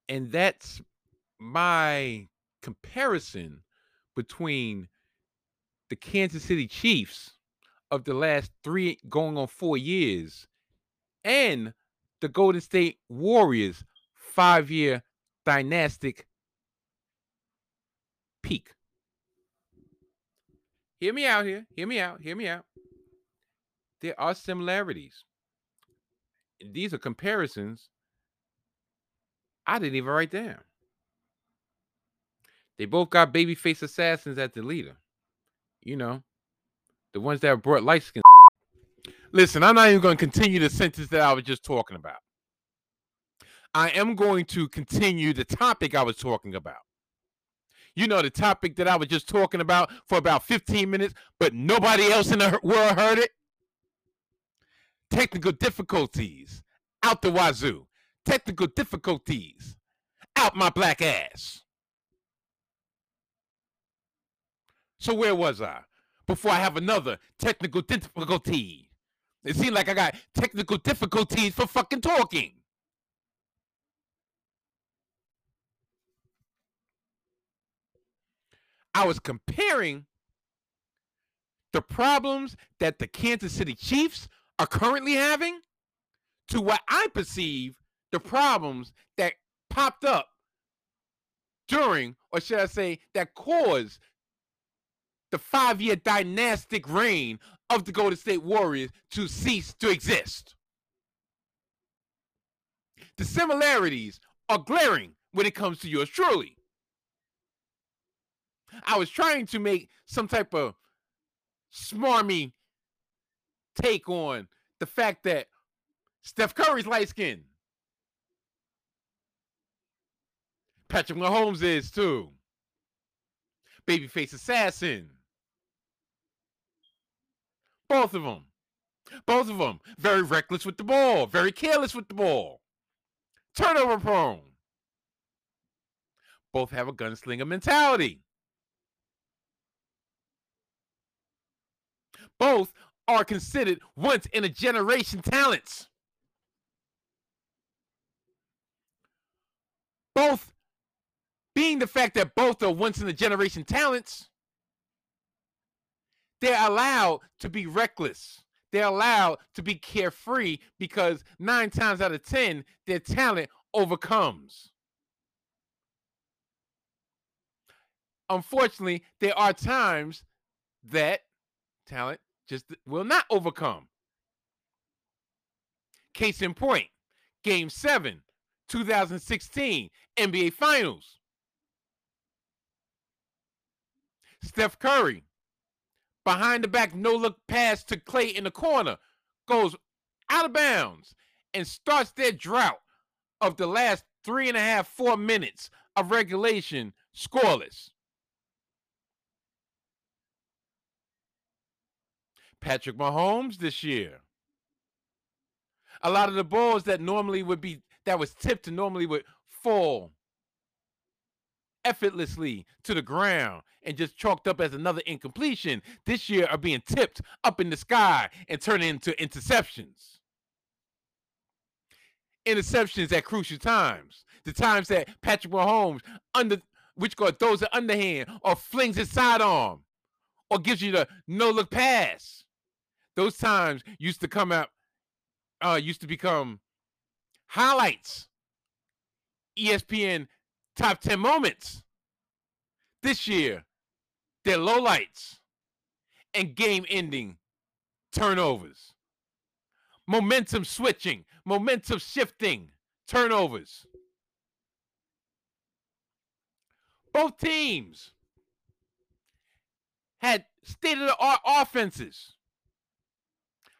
And that's my comparison between the Kansas City Chiefs of the last three going on four years and the Golden State Warriors five year dynastic peak. hear me out here. Hear me out. Hear me out. There are similarities. These are comparisons I didn't even write down. They both got babyface assassins at the leader. You know, the ones that brought light skin. Listen, I'm not even going to continue the sentence that I was just talking about. I am going to continue the topic I was talking about. You know, the topic that I was just talking about for about 15 minutes, but nobody else in the world heard it. Technical difficulties out the wazoo. Technical difficulties out my black ass. So where was I? Before I have another technical difficulty. It seems like I got technical difficulties for fucking talking. I was comparing the problems that the Kansas City Chiefs are currently having to what I perceive the problems that popped up during, or should I say, that caused the five year dynastic reign of the Golden State Warriors to cease to exist. The similarities are glaring when it comes to yours truly. I was trying to make some type of smarmy take on the fact that Steph Curry's light skinned. Patrick Mahomes is too. Babyface assassin. Both of them. Both of them. Very reckless with the ball. Very careless with the ball. Turnover prone. Both have a gunslinger mentality. Both are considered once in a generation talents. Both being the fact that both are once in a generation talents, they're allowed to be reckless. They're allowed to be carefree because nine times out of 10, their talent overcomes. Unfortunately, there are times that talent just will not overcome. Case in point, Game 7, 2016 NBA Finals. Steph Curry, behind the back, no look pass to Klay in the corner, goes out of bounds and starts their drought of the last three and a half, four minutes of regulation scoreless. Patrick Mahomes this year. A lot of the balls that normally would be that was tipped and normally would fall effortlessly to the ground and just chalked up as another incompletion this year are being tipped up in the sky and turning into interceptions. Interceptions at crucial times. The times that Patrick Mahomes under which God throws an underhand or flings his sidearm or gives you the no look pass. Those times used to come out, uh, used to become highlights. ESPN top 10 moments. This year, they're lowlights and game ending turnovers. Momentum switching, momentum shifting, turnovers. Both teams had state of the art offenses,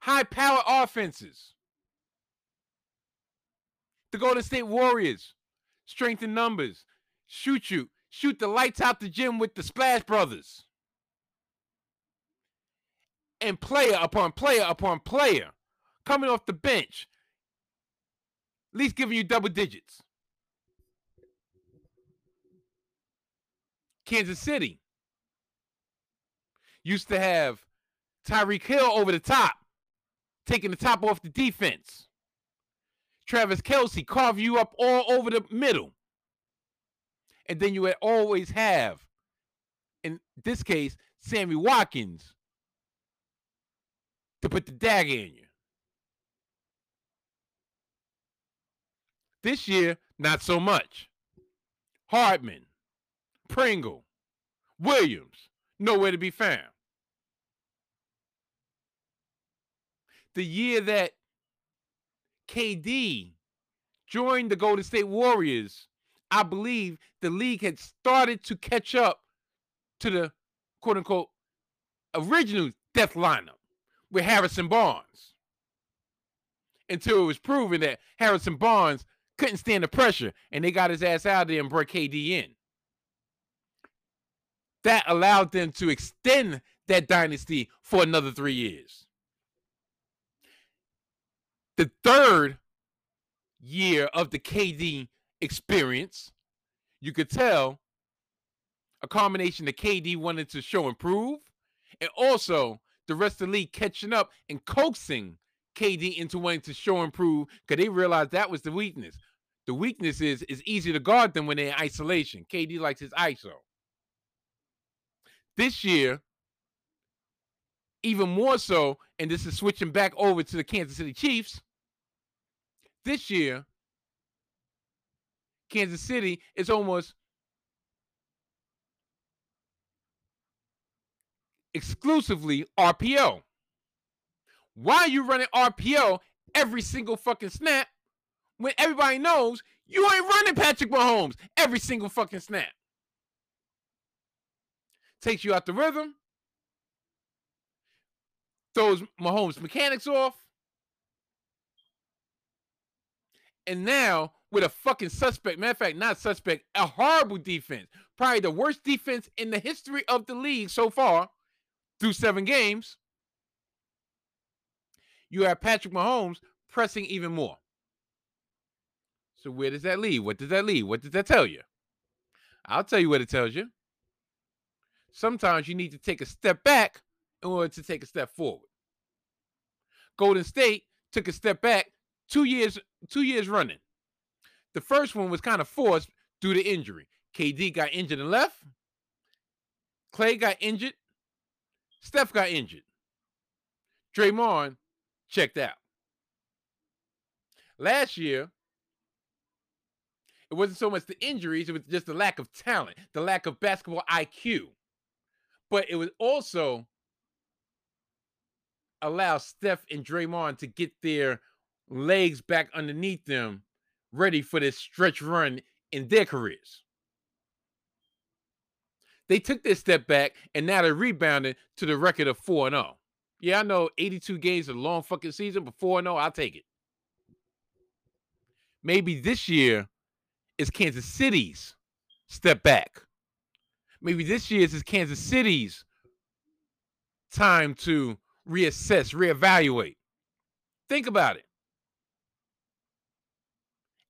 high power offenses. The Golden State Warriors, strength in numbers, shoot you, shoot the lights out the gym with the Splash Brothers. And player upon player upon player coming off the bench, at least giving you double digits. Kansas City used to have Tyreek Hill over the top, taking the top off the defense. Travis Kelce carve you up all over the middle. And then you would always have, in this case, Sammy Watkins to put the dagger in you. This year, not so much. Hardman, Pringle, Williams, nowhere to be found. The year that KD joined the Golden State Warriors, I believe the league had started to catch up to the quote unquote original death lineup with Harrison Barnes. Until it was proven that Harrison Barnes couldn't stand the pressure and they got his ass out there and brought KD in. That allowed them to extend that dynasty for another three years. The third year of the KD experience, you could tell a combination of KD wanted to show improve and also the rest of the league catching up and coaxing KD into wanting to show improve because they realized that was the weakness. The weakness is is easier to guard them when they're in isolation. KD likes his ISO. This year, even more so, and this is switching back over to the Kansas City Chiefs. This year, Kansas City is almost exclusively RPO. Why are you running RPO every single fucking snap when everybody knows you ain't running Patrick Mahomes every single fucking snap? Takes you out the rhythm, throws Mahomes' mechanics off. And now with a fucking suspect, matter of fact, not suspect, a horrible defense, probably the worst defense in the history of the league so far through seven games. You have Patrick Mahomes pressing even more. So where does that lead? What does that lead? What does that tell you? I'll tell you what it tells you. Sometimes you need to take a step back in order to take a step forward. Golden State took a step back two years, two years running. The first one was kind of forced due to injury. KD got injured and left. Klay got injured. Steph got injured. Draymond checked out. Last year, it wasn't so much the injuries, it was just the lack of talent, the lack of basketball IQ. But it was also allow Steph and Draymond to get their legs back underneath them, ready for this stretch run in their careers. They took this step back and now they're rebounding to the record of 4 0. Yeah, I know 82 games is a long fucking season, but 4 0, I'll take it. Maybe this year is Kansas City's step back. Maybe this year is Kansas City's time to reassess, reevaluate. Think about it.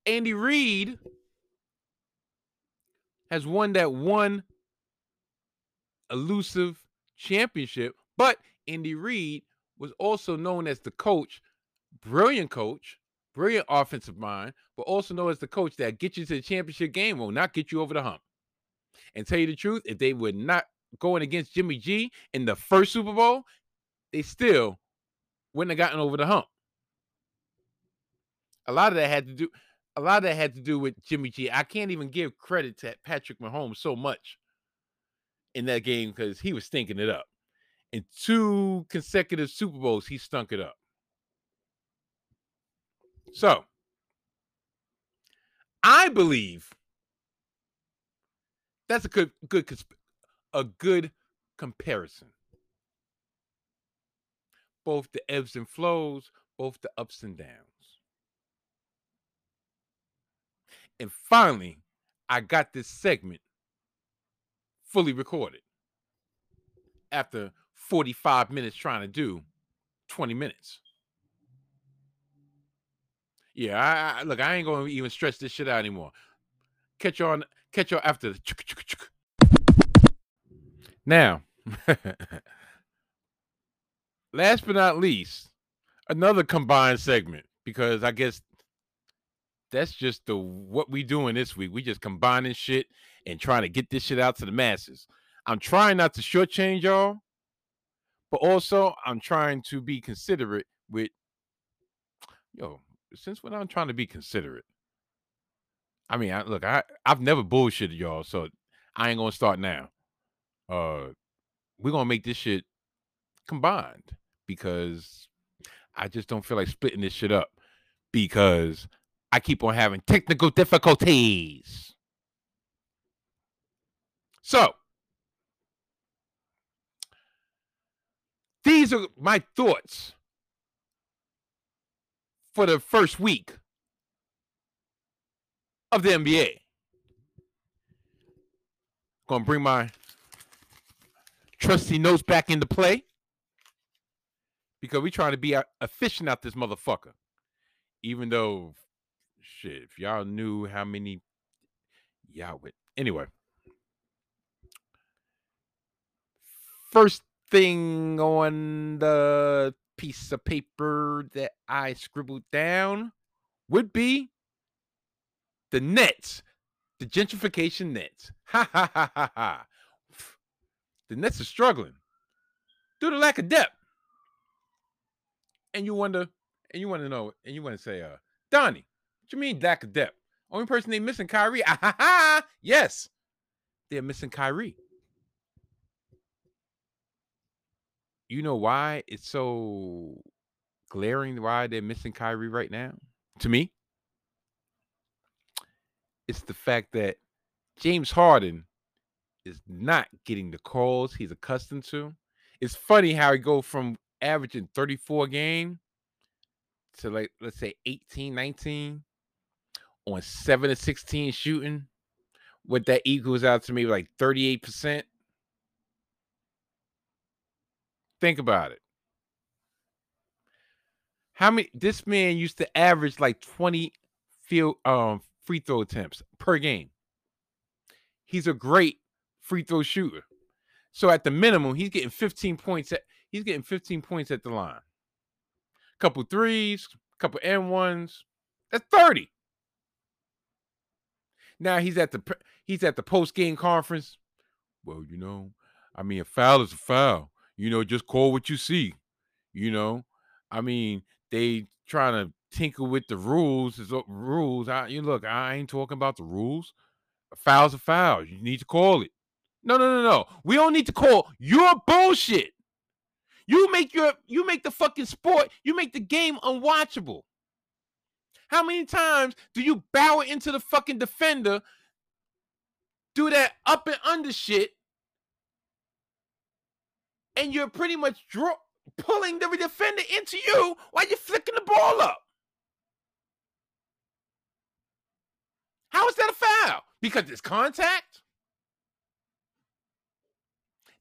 Andy Reid has won that one elusive championship, but Andy Reid was also known as the coach, brilliant coach, brilliant offensive mind, but also known as the coach that gets you to the championship game will not get you over the hump. And tell you the truth, if they were not going against Jimmy G in the first Super Bowl, they still wouldn't have gotten over the hump. A lot of that had to do a lot of that had to do with Jimmy G. I can't even give credit to Patrick Mahomes so much in that game because he was stinking it up. In two consecutive Super Bowls, he stunk it up. So, I believe that's a good, good, a good comparison. Both the ebbs and flows, both the ups and downs. And finally, I got this segment fully recorded after 45 minutes trying to do 20 minutes. Yeah, I, I look, I ain't gonna even stretch this shit out anymore. Catch on catch y'all after the chuk, chuk, chuk. now. last but not least, another combined segment because I guess that's just the what we doing this week. We just combining shit and trying to get this shit out to the masses. I'm trying not to shortchange y'all, but also I'm trying to be considerate with yo. Since when I'm trying to be considerate, I mean, I, look, I I've never bullshitted y'all, so I ain't gonna start now. Uh, we're gonna make this shit combined because I just don't feel like splitting this shit up because I keep on having technical difficulties. So, these are my thoughts for the first week of the NBA. Gonna bring my trusty notes back into play because we trying to be efficient out this motherfucker. Even though, shit, if y'all knew how many y'all would. Anyway, first thing on the piece of paper that I scribbled down would be the Nets, the gentrification Nets. Ha ha ha ha ha. The Nets are struggling due to lack of depth. And you wonder, and you want to know, and you want to say, uh, Donnie, what you mean of depth? Only person they missing Kyrie. Ah, ha, ha. Yes, they're missing Kyrie. You know why it's so glaring why they're missing Kyrie right now? To me, it's the fact that James Harden is not getting the calls he's accustomed to. It's funny how he go from averaging 34 game to like let's say 18, 19 on 7 to 16 shooting. What that equals out to me like 38%. Think about it. How many this man used to average like 20 field um free throw attempts per game. He's a great free throw shooter. So at the minimum, he's getting 15 points at he's getting 15 points at the line. Couple threes, couple n ones. That's 30. Now he's at the he's at the post game conference. Well, you know, I mean, a foul is a foul. You know, just call what you see. You know, I mean, they trying to tinker with the rules. Is rules. I you look. I ain't talking about the rules. A foul's a foul. You need to call it. No, no, no, no. We don't need to call your bullshit. You make your you make the fucking sport, you make the game unwatchable. How many times do you bow into the fucking defender, do that up and under shit, and you're pretty much draw, pulling the defender into you while you're flicking the ball up? How is that a foul? Because it's contact?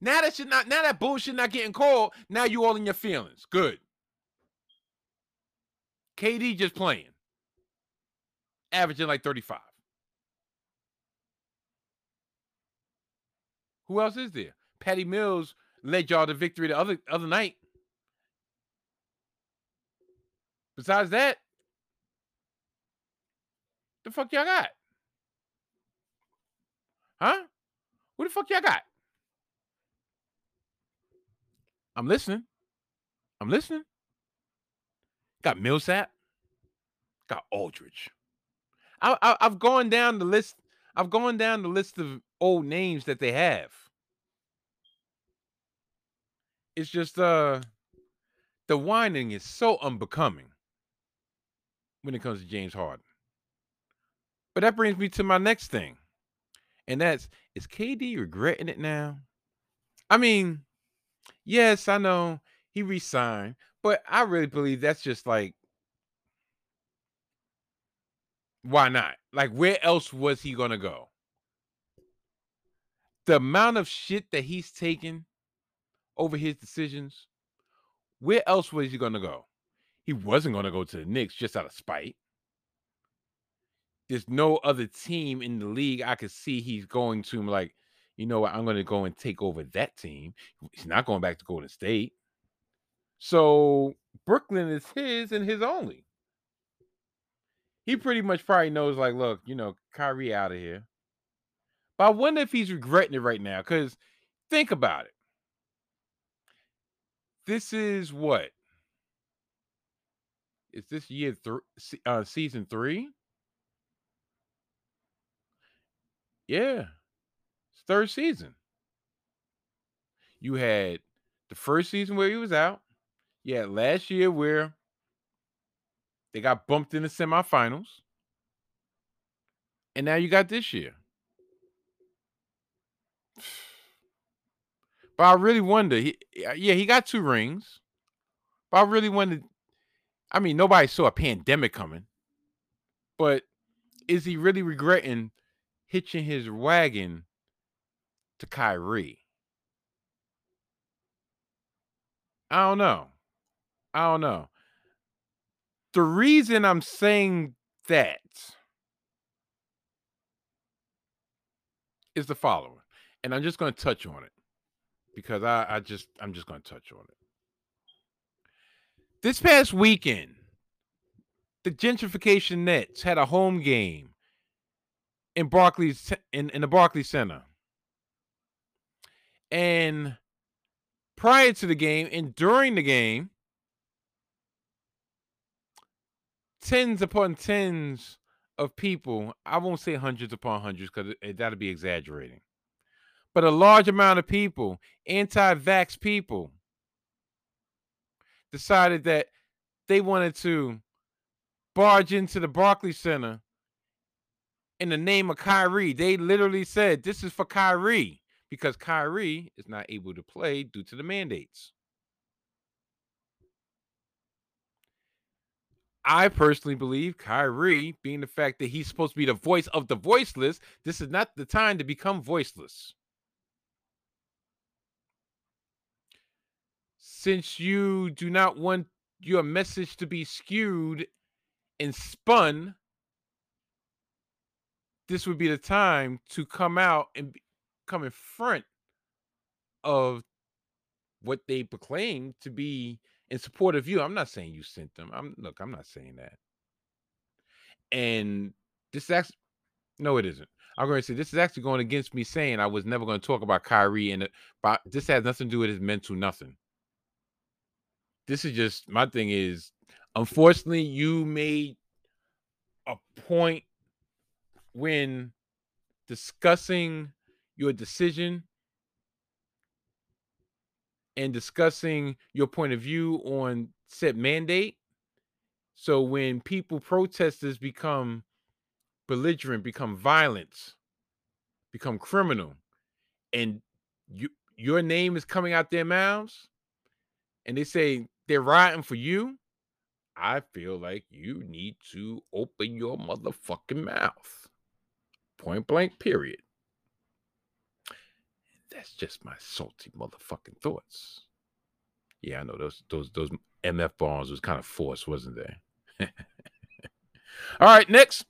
Now that shit not now that bullshit not getting called, now you all in your feelings. Good. KD just playing. Averaging like 35. Who else is there? Patty Mills led y'all to victory the other other night. Besides that, the fuck y'all got? Huh? Who the fuck y'all got? I'm listening. I'm listening. Got Millsap. Got Aldridge. I, I, I've gone down the list. I've gone down the list of old names that they have. It's just uh the whining is so unbecoming when it comes to James Harden. But that brings me to my next thing. And that's is KD regretting it now? I mean, Yes, I know he resigned, but I really believe that's just like why not? Like where else was he to go? The amount of shit that he's taken over his decisions, where else was he to go? He wasn't to go to the Knicks just out of spite. There's no other team in the league I could see he's going to like you know what, I'm to go and take over that team. He's not going back to Golden State. So Brooklyn is his and his only. He pretty much probably knows, like, look, you know, Kyrie out of here. But I wonder if he's regretting it right now. Because think about it. This is what? Is this year three, uh, season three? Yeah It's third season. You had the first season where he was out. Yeah, last year where They got bumped in the semifinals. And now you got this year. But I really wonder. He, yeah, he got two rings. But I really wonder. I mean, nobody saw a pandemic coming. But is he really regretting hitching his wagon to Kyrie? I don't know. I don't know. The reason I'm saying that is the following, and I'm just going to touch on it because I, I just I'm just going to touch on it. This past weekend, the gentrification Nets had a home game in Barclays in, in the Barclays Center. And prior to the game and during the game, tens upon tens of people, I won't say hundreds upon hundreds because that'd be exaggerating, but a large amount of people, anti vax people, decided that they wanted to barge into the Barclays Center in the name of Kyrie. They literally said, This is for Kyrie because Kyrie is not able to play due to the mandates. I personally believe Kyrie, being the fact that he's supposed to be the voice of the voiceless, this is not the time to become voiceless. Since you do not want your message to be skewed and spun, this would be the time to come out and come in front of what they proclaim to be in support of you. I'm not saying you sent them. I'm look, I'm not saying that. And this actually no, it isn't. I'm going to say this is actually going against me saying I was never going to talk about Kyrie and uh, but this has nothing to do with his mental nothing. This is just my thing is unfortunately you made a point when discussing your decision and discussing your point of view on said mandate. So when people protesters become belligerent, become violent, become criminal, and you your name is coming out their mouths, and they say they're rioting for you, I feel like you need to open your motherfucking mouth. Point blank, period. That's just my salty motherfucking thoughts. Yeah, I know those those those MF bombs was kind of forced, wasn't they? All right, next.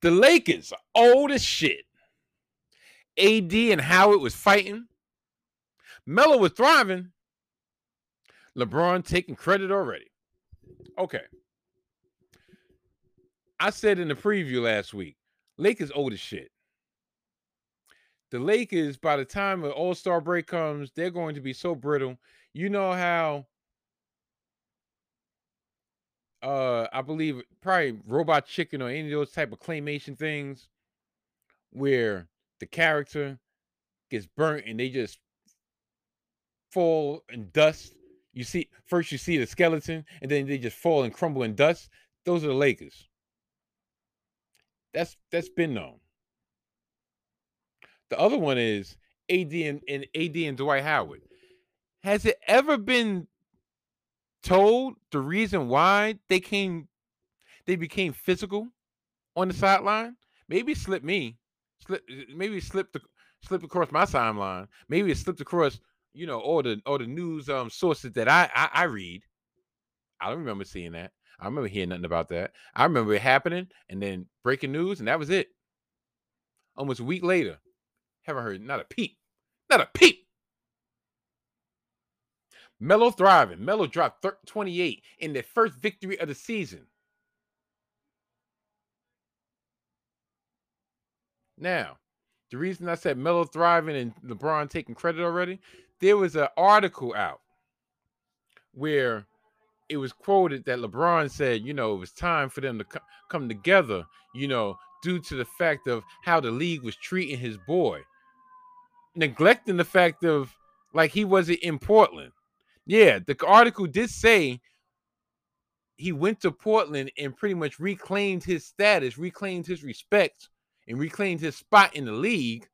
The Lakers are old as shit. AD and Howard was fighting. Melo was thriving. LeBron taking credit already. Okay. I said in the preview last week, Lakers old as shit the Lakers, by the time the All Star break comes, they're going to be so brittle. You know how, uh, I believe probably Robot Chicken or any of those type of claymation things, where the character gets burnt and they just fall in dust. You see, first you see the skeleton, and then they just fall and crumble in dust. Those are the Lakers. That's that's been known. The other one is AD and, and AD and Dwight Howard. Has it ever been told the reason why they came they became physical on the sideline? Maybe it slipped me. Slip, maybe it slipped slipped across my timeline. Maybe it slipped across, you know, all the all the news um sources that I, I I read. I don't remember seeing that. I remember hearing nothing about that. I remember it happening and then breaking news, and that was it. Almost a week later, haven't heard not a peep. Not a peep. Melo thriving. Melo dropped 28 in the first victory of the season. Now, the reason I said Melo thriving and LeBron taking credit already, there was an article out where it was quoted that LeBron said, you know, it was time for them to co- come together, you know, due to the fact of how the league was treating his boy neglecting the fact of like he wasn't in Portland. Yeah, the article did say he went to Portland and pretty much reclaimed his status, reclaimed his respect, and reclaimed his spot in the league.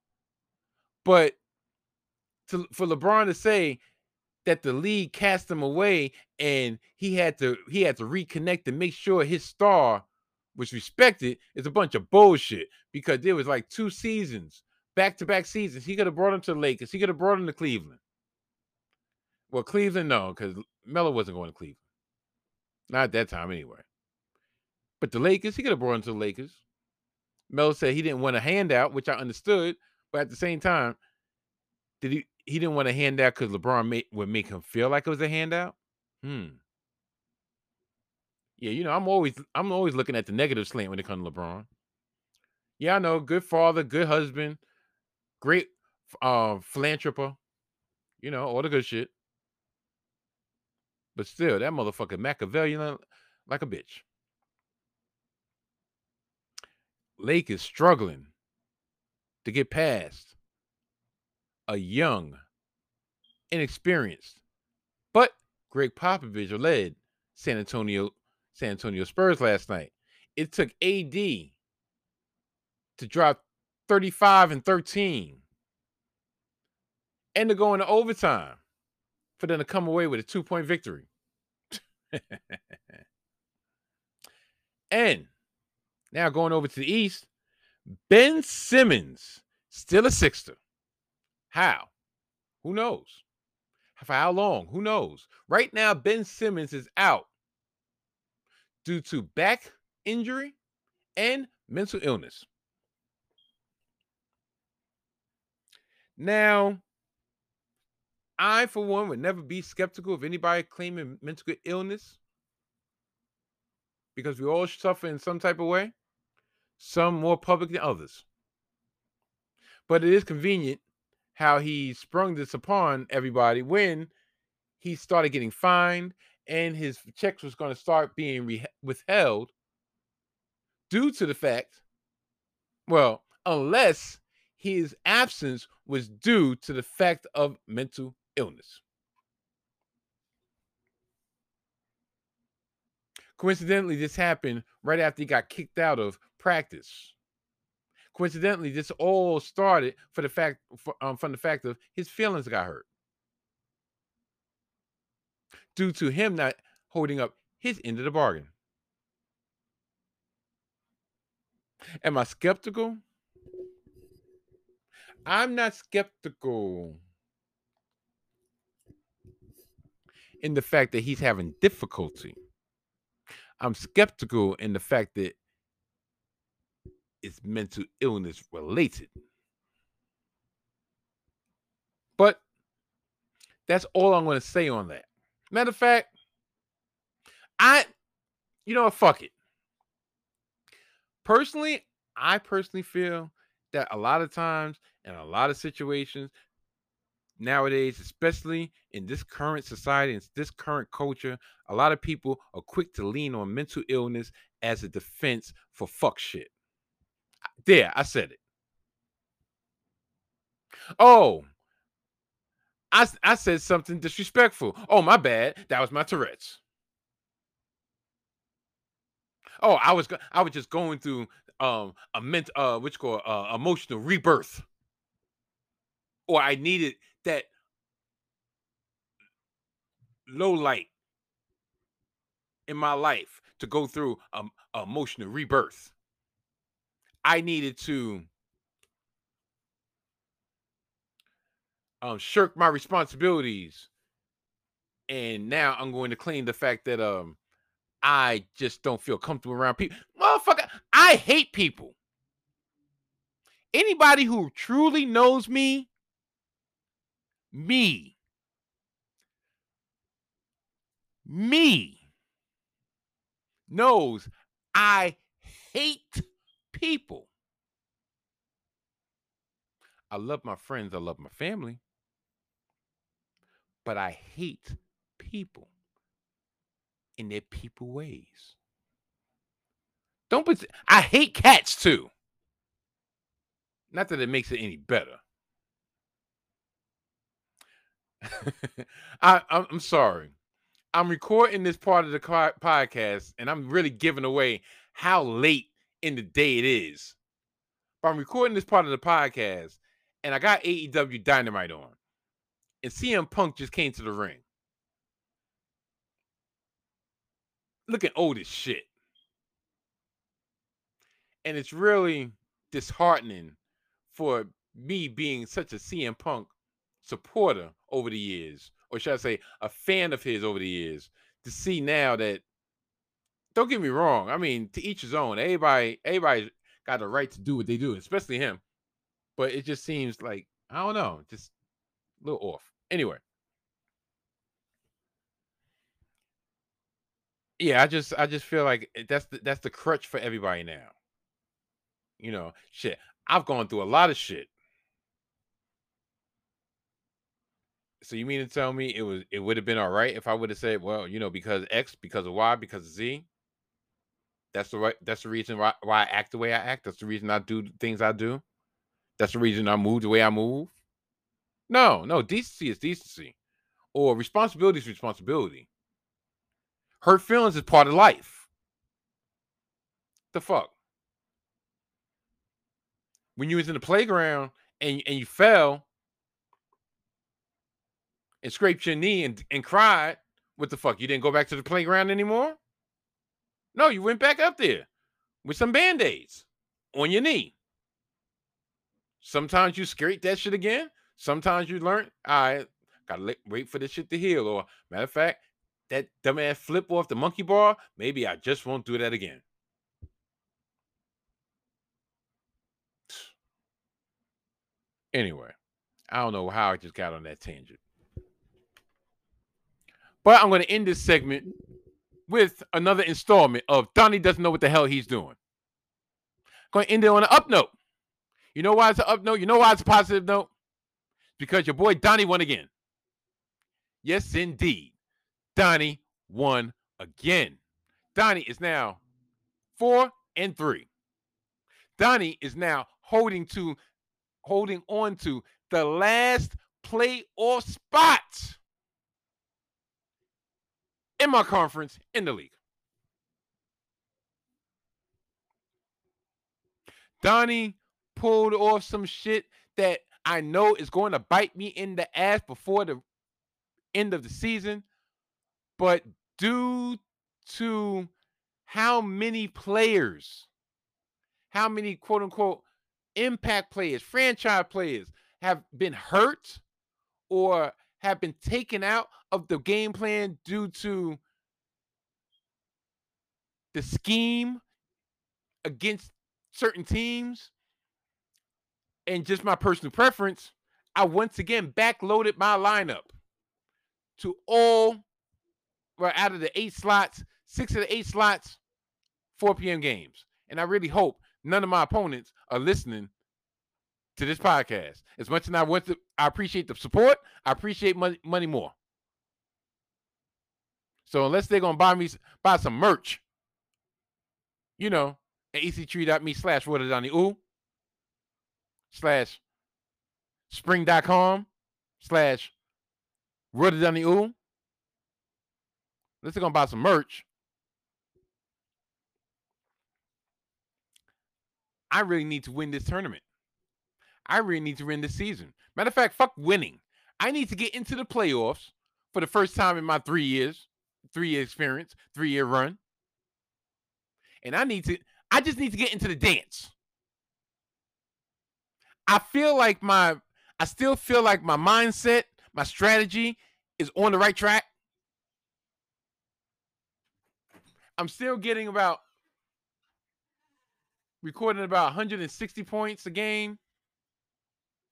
But to, for LeBron to say that the league cast him away and he had to he had to reconnect and make sure his star was respected is a bunch of bullshit because there was like two seasons, back to back seasons. He could have brought him to the Lakers. He could have brought him to Cleveland. Well, Cleveland, no, because Melo wasn't going to Cleveland. Not at that time, anyway. But the Lakers, he could have brought him to the Lakers. Melo said he didn't want a handout, which I understood. But at the same time, did he? He didn't want a handout because LeBron would make him feel like it was a handout. Hmm. Yeah, you know, I'm always I'm always looking at the negative slant when it comes to LeBron. Yeah, I know, good father, good husband, great uh, philanthropist. You know, all the good shit. But still, that motherfucker Machiavellian like a bitch. Lake is struggling to get past a young, inexperienced, but Gregg Popovich led San Antonio San Antonio Spurs last night. It took AD to drop 35 and 13 and to go into overtime for them to come away with a two point victory. and now going over to the East, Ben Simmons, still a Sixer. How? Who knows? For how long? Who knows? Right now, Ben Simmons is out due to back injury and mental illness. Now, I, for one, would never be skeptical of anybody claiming mental illness because we all suffer in some type of way, some more public than others. But it is convenient how he sprung this upon everybody when he started getting fined and his checks was going to start being re- withheld due to the fact, well, unless his absence was due to the fact of mental illness. Coincidentally, this happened right after he got kicked out of practice. Coincidentally, this all started for the fact for, um, from the fact of his feelings got hurt due to him not holding up his end of the bargain. Am I skeptical? I'm not skeptical in the fact that he's having difficulty. I'm skeptical in the fact that it's mental illness related. But that's all I'm going to say on that. Matter of fact, I, you know what? Fuck it. Personally, I personally feel that a lot of times in a lot of situations nowadays, especially in this current society and this current culture, a lot of people are quick to lean on mental illness as a defense for fuck shit. There, I said it. Oh, I, I said something disrespectful. Oh, my bad. That was my Tourette's. Oh, I was I was just going through um a ment uh which called uh, emotional rebirth. Or I needed that low light in my life to go through a emotional rebirth. I needed to um, shirk my responsibilities, and now I'm going to claim the fact that um I just don't feel comfortable around people. Motherfucker, I hate people. Anybody who truly knows me, me, me knows I hate people. I love my friends, I love my family but I hate people in their people ways. Don't put. I hate cats too. Not that it makes it any better. I, I'm sorry. I'm recording this part of the podcast and I'm really giving away how late in the day it is. But I'm recording this part of the podcast and I got AEW Dynamite on. And CM Punk just came to the ring. Looking old as shit. And it's really disheartening for me being such a CM Punk supporter over the years, or should I say, a fan of his over the years, to see now that. Don't get me wrong. I mean, to each his own. Everybody, everybody got the right to do what they do, especially him. But it just seems like I don't know, just a little off. Anyway. Yeah, I just I just feel like eh, that's the, that's the crutch for everybody now. You know, shit. I've gone through a lot of shit. So you mean to tell me it was it would have been all right if I would have said, well, you know, because X, because of Y, because of Z. That's the right. That's the reason why, why I act the way I act. That's the reason I do things I do. That's the reason I move the way I move. No, no, decency is decency, or responsibility is responsibility. Hurt feelings is part of life. The fuck. When you was in the playground and and you fell and scraped your knee and, and cried, what the fuck? You didn't go back to the playground anymore? No, you went back up there with some band-aids on your knee. Sometimes you scrape that shit again. Sometimes you learn, I right, gotta wait for this shit to heal. Or matter of fact, that dumbass flip off the monkey bar, maybe I just won't do that again. Anyway, I don't know how I just got on that tangent. But I'm going to end this segment with another installment of Donnie doesn't know what the hell he's doing. Going to end it on an up note. You know why it's an up note? You know why it's a positive note? Because your boy Donnie won again. Yes, indeed. Donnie won again. Donnie is now four and three. Donnie is now holding to holding on to the last playoff spot in my conference in the league. Donnie pulled off some shit that I know is going to bite me in the ass before the end of the season. But due to how many players, how many quote unquote impact players, franchise players have been hurt or have been taken out of the game plan due to the scheme against certain teams and just my personal preference, I once again backloaded my lineup to all well, out of the eight slots, six of the eight slots, 4 p.m. games. And I really hope none of my opponents are listening to this podcast. As much as I want to, I appreciate the support. I appreciate money, money more. So unless they're gonna buy me buy some merch, you know, at ec3.me slash what is on the ooh slash spring.com slash what is on the ooh. Unless they're gonna buy some merch. I really need to win this tournament. I really need to win this season. Matter of fact, fuck winning. I need to get into the playoffs for the first time in my three years, three year experience, three year run. And I need to, I just need to get into the dance. I feel like my, I still feel like my mindset, my strategy is on the right track. I'm still getting about recording about 160 points a game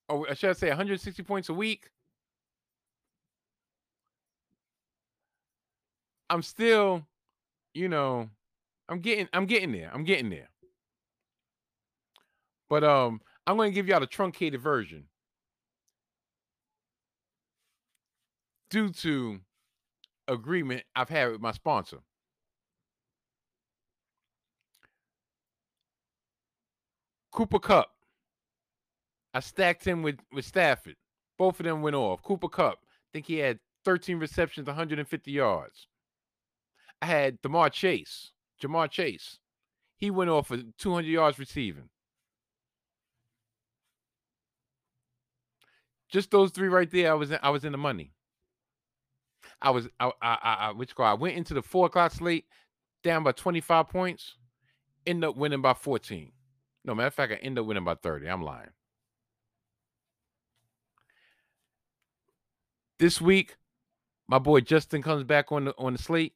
or should I say 160 points a week. I'm still, you know, I'm getting I'm getting there. I'm getting there. But um I'm going to give y'all the truncated version. Due to agreement I've had with my sponsor. Cooper Kupp I stacked him with with Stafford. Both of them went off. Cooper Kupp, I think he had 13 receptions, 150 yards. I had Demar Chase, Ja'Marr Chase. He went off for 200 yards receiving. Just those three right there, I was in, I was in the money. I was I I, I which call I went into the four o'clock slate down by 25 points, end up winning by 14. No matter of fact, I end up winning by 30. I'm lying. This week, my boy Justin comes back on the on the slate.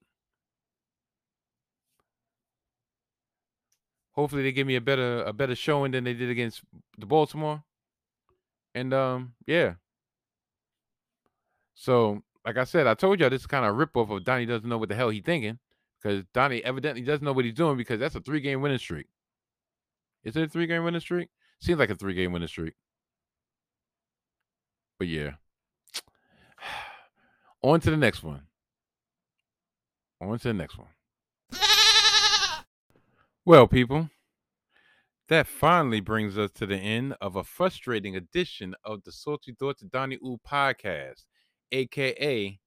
Hopefully they give me a better a better showing than they did against the Baltimore. And um, yeah. So, like I said, I told y'all this is kind of a ripoff of Donnie doesn't know what the hell he's thinking. Because Donnie evidently doesn't know what he's doing because that's a three game winning streak. Is it a three game winning streak? Seems like a three game winning streak. But yeah. On to the next one. On to the next one. Well, people, that finally brings us to the end of a frustrating edition of the Salty Thoughts of Donnie Oo podcast, aka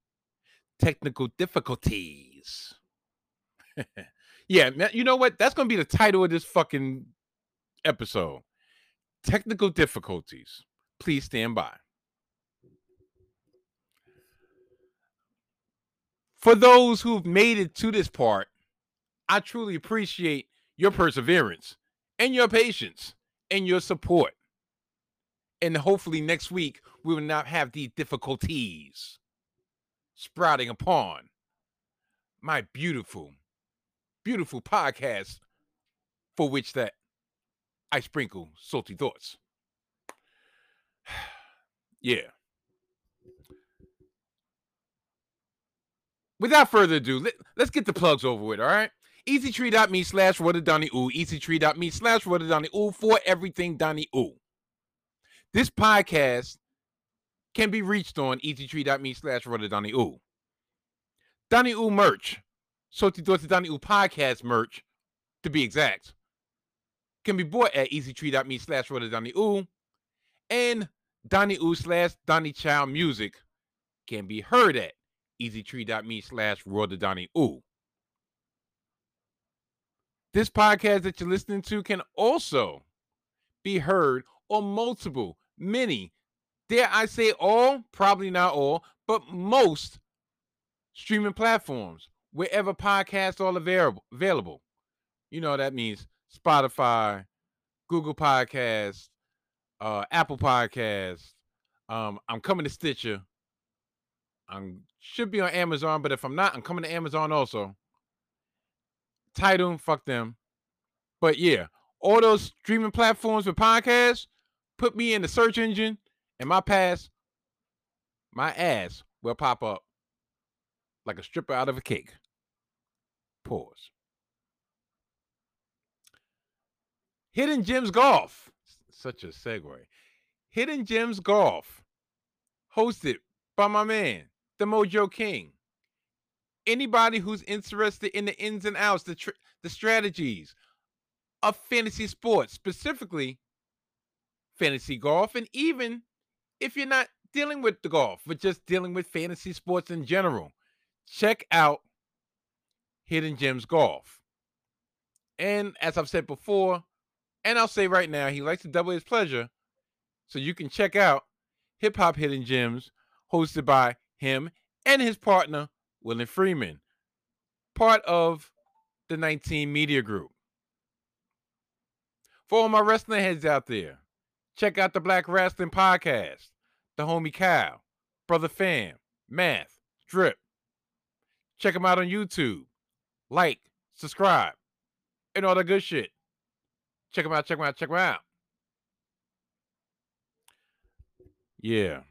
Technical Difficulties. yeah, you know what? That's gonna be the title of this fucking episode. Technical difficulties. Please stand by. For those who've made it to this part, I truly appreciate your perseverance and your patience and your support. And hopefully next week we will not have these difficulties sprouting upon my beautiful, beautiful podcast for which that I sprinkle salty thoughts. yeah. Without further ado, let, us get the plugs over with, all right? EasyTree.me slash what a Donnie Ooh. EasyTree.me slash what a Donnie Ooh for everything Donnie Ooh. This podcast can be reached on EasyTree.me slash what a Donnie Ooh. Donnie Ooh merch. Thoughts of Donnie Ooh podcast merch, to be exact, can be bought at EasyTree.me slash what a Donnie Ooh. And Donnie Ooh slash Donnie Child Music can be heard at EasyTree.me slash Donnie Ooh. This podcast that you're listening to can also be heard on multiple, many, dare I say all, probably not all, but most streaming platforms, wherever podcasts are available. available. You know that means Spotify, Google Podcasts, uh, Apple Podcasts. Um, I'm coming to Stitcher. I should be on Amazon, but if I'm not, I'm coming to Amazon also. Tidal, fuck them. But yeah, all those streaming platforms with podcasts, put me in the search engine, and my pass, my ass will pop up like a stripper out of a cake. Pause. Hidden Gems Golf. Such a segue. Hidden Gems Golf. Hosted by my man, the Mojo King anybody who's interested in the ins and outs, the tr- the strategies of fantasy sports, specifically fantasy golf, and even if you're not dealing with the golf, but just dealing with fantasy sports in general, check out Hidden Gems Golf. And as I've said before, and I'll say right now, he likes to double his pleasure. So you can check out Hip Hop Hidden Gems, hosted by him and his partner, William Freeman, part of the 19 Media Group. For all my wrestling heads out there, check out the Black Wrestling Podcast, the homie Kyle, Brother Fam, Math, Drip. Check them out on YouTube. Like, subscribe, and all that good shit. Check them out, check them out, check them out. Yeah.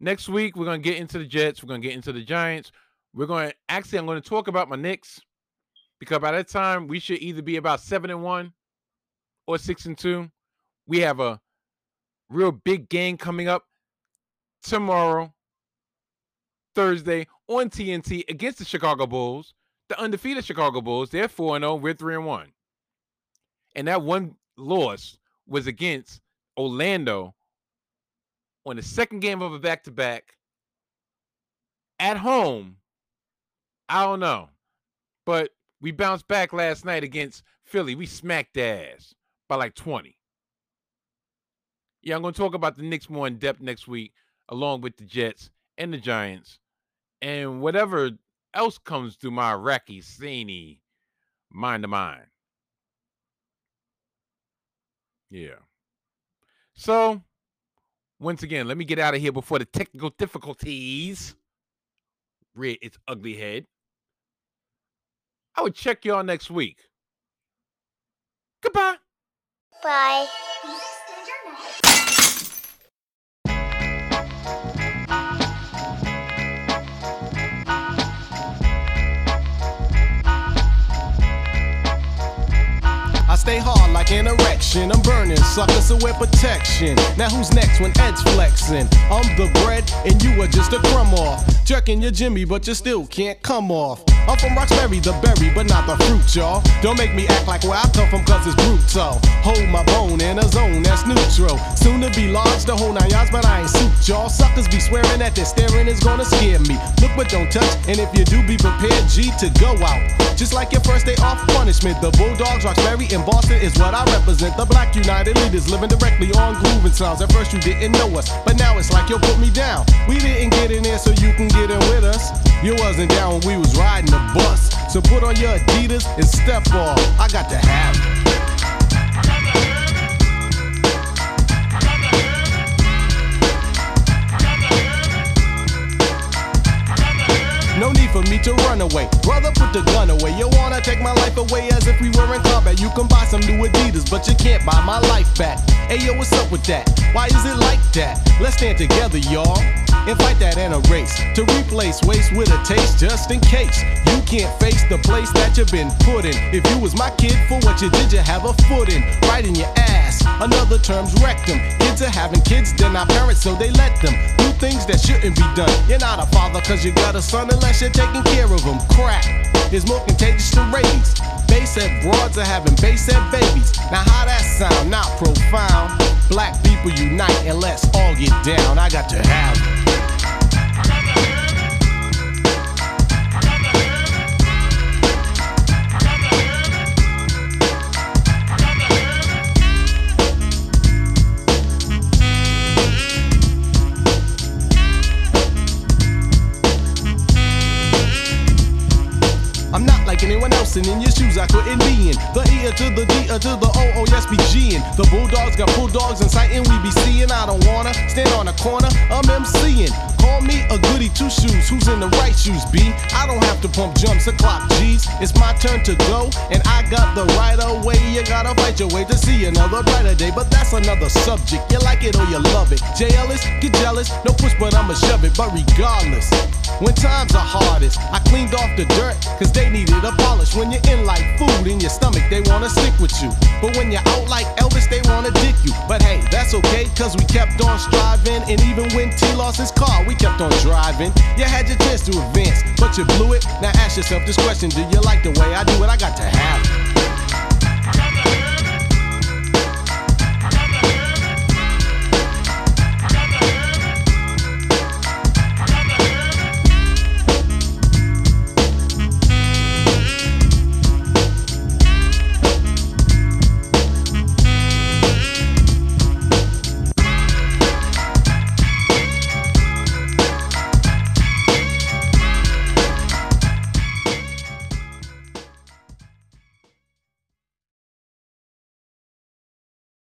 Next week, we're going to get into the Jets. We're going to get into the Giants. We're going to actually, I'm going to talk about my Knicks because by that time we should either be about seven and one or six and two. We have a real big game coming up tomorrow, Thursday on TNT against the Chicago Bulls, the undefeated Chicago Bulls. They're 4 0, we're 3 and 1. And that one loss was against Orlando on the second game of a back to back At home, I don't know. But we bounced back last night against Philly. We smacked ass by like 20. Yeah, I'm going to talk about the Knicks more in depth next week, along with the Jets and the Giants, and whatever else comes through my Iraqi, Sani, mind to mind. Yeah. So, once again, let me get out of here before the technical difficulties rear its ugly head. I would check y'all next week. Goodbye. Bye. I stay hard like an erection. I'm burning suckers, so wear protection. Now who's next when Ed's flexing? I'm the bread and you are just a crumb off. Jerking your Jimmy, but you still can't come off. I'm from Roxbury, the berry, but not the fruit, y'all. Don't make me act like where I come from, cause it's brutal. Hold my bone in a zone that's neutral. Soon to be large, the whole nine yards, but I ain't suit, y'all. Suckers be swearing that their staring is gonna scare me. Look but don't touch, and if you do, be prepared, G, to go out. Just like your first day off punishment, the Bulldogs, Roxbury, and Boston is what I represent. The Black United Leaders living directly on grooving sounds. At first you didn't know us, but now it's like you'll put me down. We didn't get in there so you can get in with us. You wasn't down when we was riding bus. So put on your Adidas and step off. I got to have it. For me to run away. Brother, put the gun away. You wanna take my life away as if we were in combat. You can buy some new Adidas, but you can't buy my life back. Hey yo, what's up with that? Why is it like that? Let's stand together, y'all. And fight that in a race to replace waste with a taste just in case you can't face the place that you've been put in. If you was my kid for what you did, you have a foot in right in your ass. Another term's rectum. Kids are having kids, they're not parents, so they let them do things that shouldn't be done. You're not a father cause you got a son unless you're taking care of him. Crack is more contagious than rabies. Bass head broads are having bass head babies. Now how that sound? Not profound. Black people unite and let's all get down. I got to have it. In your shoes I couldn't be in. The E to the D to the O, oh yes, be G in. The Bulldogs got bulldogs in sight, and we be seeing. I don't wanna stand on a corner, I'm MCing. Call me a goody two shoes, who's in the right shoes, B? I don't have to pump jumps or clock G's. It's my turn to go, and I got the right away. You gotta fight your way to see another brighter day, but that's another subject. You like it or you love it. JLS, get jealous, no push, but I'ma shove it. But regardless, when times are hardest, I cleaned off the dirt, cause they needed a polish. When you're in like food in your stomach, they wanna stick with you. But when you're out like Elvis, they wanna dick you. But hey, that's okay, cause we kept on striving. And even when T lost his car, we kept on driving. You had your chance to advance, but you blew it. Now ask yourself this question Do you like the way I do it? I got to have it.